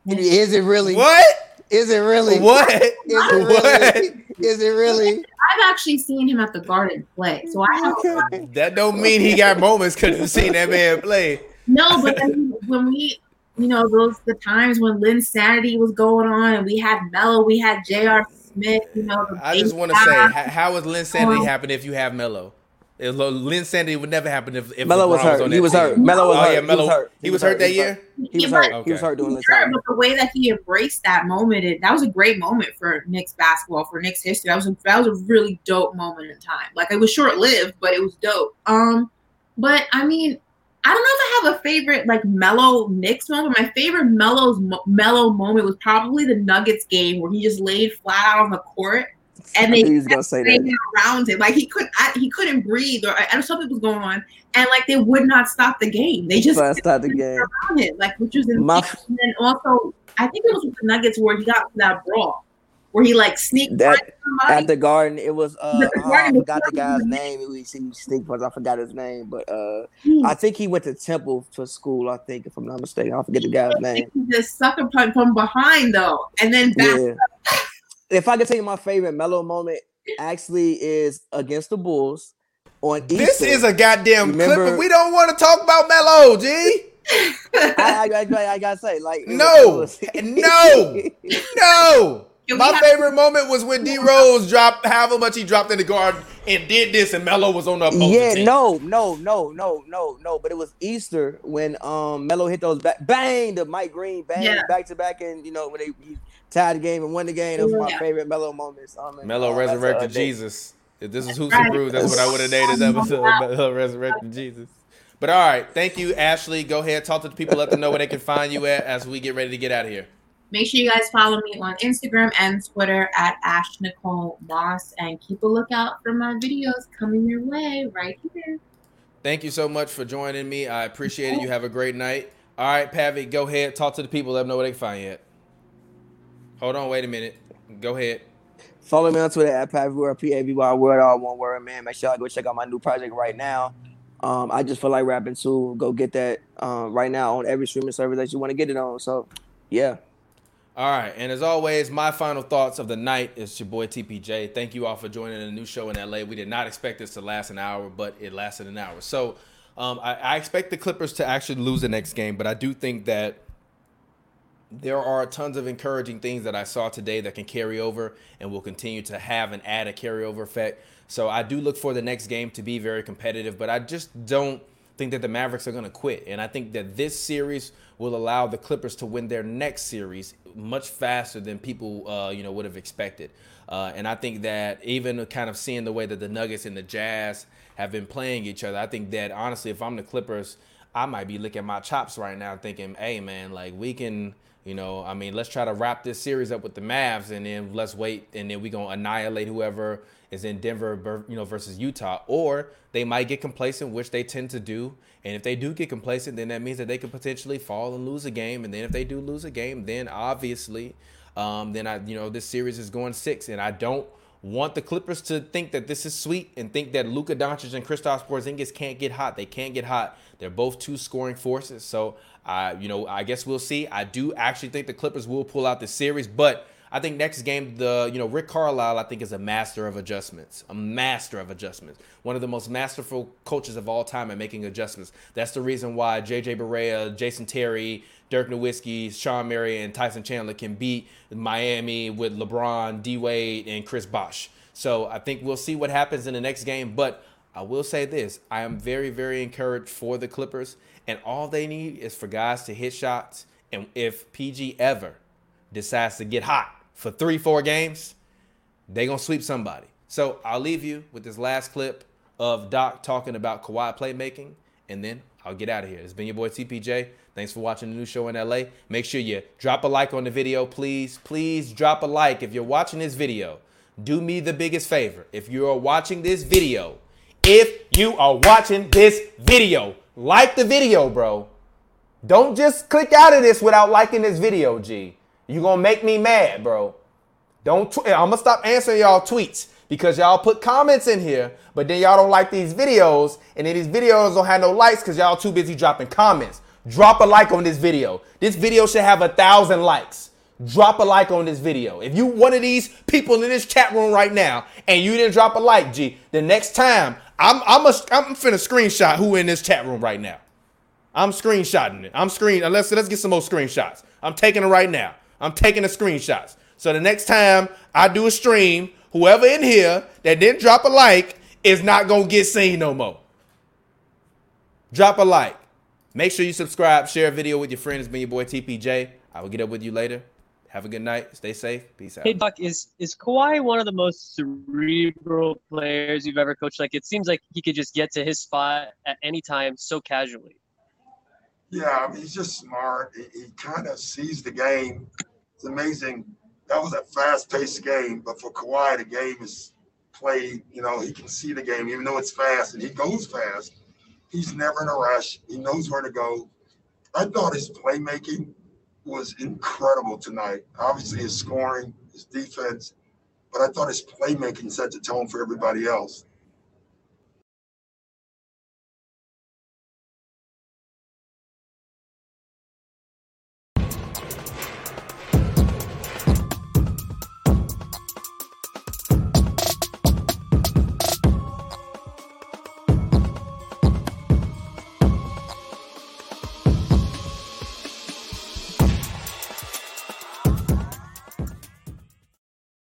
Is it really? What? Is it really? What? Is it really? Is it really? I've actually seen him at the Garden play, so I have a lot Okay. That don't mean he got moments because you've seen that man play. No, but then when we, you know, those the times when Linsanity was going on, and we had Melo, we had J.R. Smith, you know. I just want to say, how, how would Linsanity Um, happen if you have Melo? It- Linsanity would never happen if, if Melo was LeBron hurt. on He that was team. hurt. Melo was Oh hurt. yeah, Melo. He was hurt. He was hurt that year. He was hurt. He was hurt doing this time. but the way that he embraced that moment, it, that was a great moment for Knicks basketball, for Knicks history. That was a, that was a really dope moment in time. Like it was short lived, but it was dope. Um, but I mean, I don't know if I have a favorite like Melo Knicks moment. but My favorite Melo's Melo moment was probably the Nuggets game where he just laid flat out on the court and they was gonna say that. around him. Like he couldn't, I, he couldn't breathe, or I, I don't know something was going on, and like they would not stop the game. They just start the game. around him, like which was insane. My- and then also, I think it was with the Nuggets where he got that brawl, where he like sneaked That- somebody. At the garden, it was uh, At the oh, I Garden, forgot the guy's name. We see sneak punch. I forgot his name, but uh, Hmm. I think he went to Temple for school. I think, if I'm not mistaken, I forget the guy's name. He just sucker punch from behind though, and then back. Yeah. If I could tell you my favorite Melo moment, actually is against the Bulls on This is a goddamn clip, Remember- but we don't want to talk about Melo, G. I, I, I, I gotta say, like, No. was- No. No. Can My have- favorite moment was when D Rose dropped however much he dropped in the garden and did this, and Melo was on the opposing Yeah, team. no, no, no, no, no, no. But it was Easter when um Melo hit those back bang the Mike Breen bang Yeah. back to back and you know when they he tied the game and won the game. Those were my Yeah. favorite Melo moments. Um, and, uh, uh, resurrected Jesus. If this is Who's Right. and Brews, that's what I would have named this episode. Melo resurrected Jesus. But all right, thank you, Ashley. Go ahead, talk to the people, let them know where they can find you at as we get ready to get out of here. Make sure you guys follow me on Instagram and Twitter at Ash Nicole Moss and keep a lookout for my videos coming your way right here. Thank you so much for joining me. I appreciate it. You have a great night. All right, Pavy, go ahead. Talk to the people. Let them know where they can find you at. Hold on, wait a minute. Go ahead. Follow me on Twitter at Pavy World, P A V Y Word, all one word, man. Make sure I go check out my new project right now. Um, I just feel like rapping too. Go get that um, right now on every streaming service that you want to get it on. So, yeah. All right, and as always, my final thoughts of the night is your boy TPJ. Thank you all for joining a new show in LA. We did not expect this to last an hour, but it lasted an hour. So um, I, I expect the Clippers to actually lose the next game, but I do think that there are tons of encouraging things that I saw today that can carry over and will continue to have and add a carryover effect. So I do look for the next game to be very competitive, but I just don't think that the Mavericks are going to quit. And I think that this series will allow the Clippers to win their next series much faster than people, uh, you know, would have expected. Uh, and I think that even kind of seeing the way that the Nuggets and the Jazz have been playing each other, I think that honestly, if I'm the Clippers, I might be licking my chops right now, thinking, "Hey, man, like we can." You know, I mean, let's try to wrap this series up with the Mavs, and then let's wait, and then we gonna annihilate whoever is in Denver, you know, versus Utah. Or they might get complacent, which they tend to do. And if they do get complacent, then that means that they could potentially fall and lose a game. And then if they do lose a game, then obviously, um, then I, you know, this series is going six. And I don't want the Clippers to think that this is sweet and think that Luka Doncic and Kristaps Porzingis can't get hot. They can't get hot. They're both two scoring forces. So, I, you know, I guess we'll see. I do actually think the Clippers will pull out the series, but I think next game, the you know Rick Carlisle, I think is a master of adjustments, a master of adjustments, one of the most masterful coaches of all time at making adjustments. That's the reason why J.J. Barea, Jason Terry, Dirk Nowitzki, Shawn Marion, and Tyson Chandler can beat Miami with LeBron, D Wade, and Chris Bosh. So I think we'll see what happens in the next game, but. I will say this I am very, very encouraged for the Clippers, and all they need is for guys to hit shots. And if PG ever decides to get hot, for three, four games, they gonna sweep somebody. So I'll leave you with this last clip of Doc talking about Kawhi playmaking, and then I'll get out of here. It's been your boy TPJ. Thanks for watching the new show in LA. Make sure you drop a like on the video, please. Please drop a like if you're watching this video. Do me the biggest favor. If you are watching this video, if you are watching this video, like the video, bro. Don't just click out of this without liking this video, G. You gonna make me mad, bro. Don't. Tw- I'm gonna stop answering y'all tweets because y'all put comments in here, but then y'all don't like these videos, and then these videos don't have no likes because y'all too busy dropping comments. Drop a like on this video. This video should have a thousand likes. Drop a like on this video. If you one of these people in this chat room right now and you didn't drop a like, G, the next time I'm I'm a, I'm finna screenshot who in this chat room right now. I'm screenshotting it. I'm screen. Let's let's get some more screenshots. I'm taking it right now. I'm taking the screenshots. So the next time I do a stream, whoever in here that didn't drop a like is not gonna get seen no more. Drop a like. Make sure you subscribe, share a video with your friends. It's been your boy TPJ. I will get up with you later. Have a good night. Stay safe. Peace out. Hey Buck, is is Kawhi one of the most cerebral players you've ever coached? Like it seems like he could just get to his spot at any time so casually. Yeah, I mean, he's just smart. He, he kind of sees the game it's amazing. That was a fast-paced game, but for Kawhi, the game is played. You know, he can see the game, even though it's fast, and he goes fast. He's never in a rush. He knows where to go. I thought his playmaking was incredible tonight. Obviously, his scoring, his defense, but I thought his playmaking set the tone for everybody else.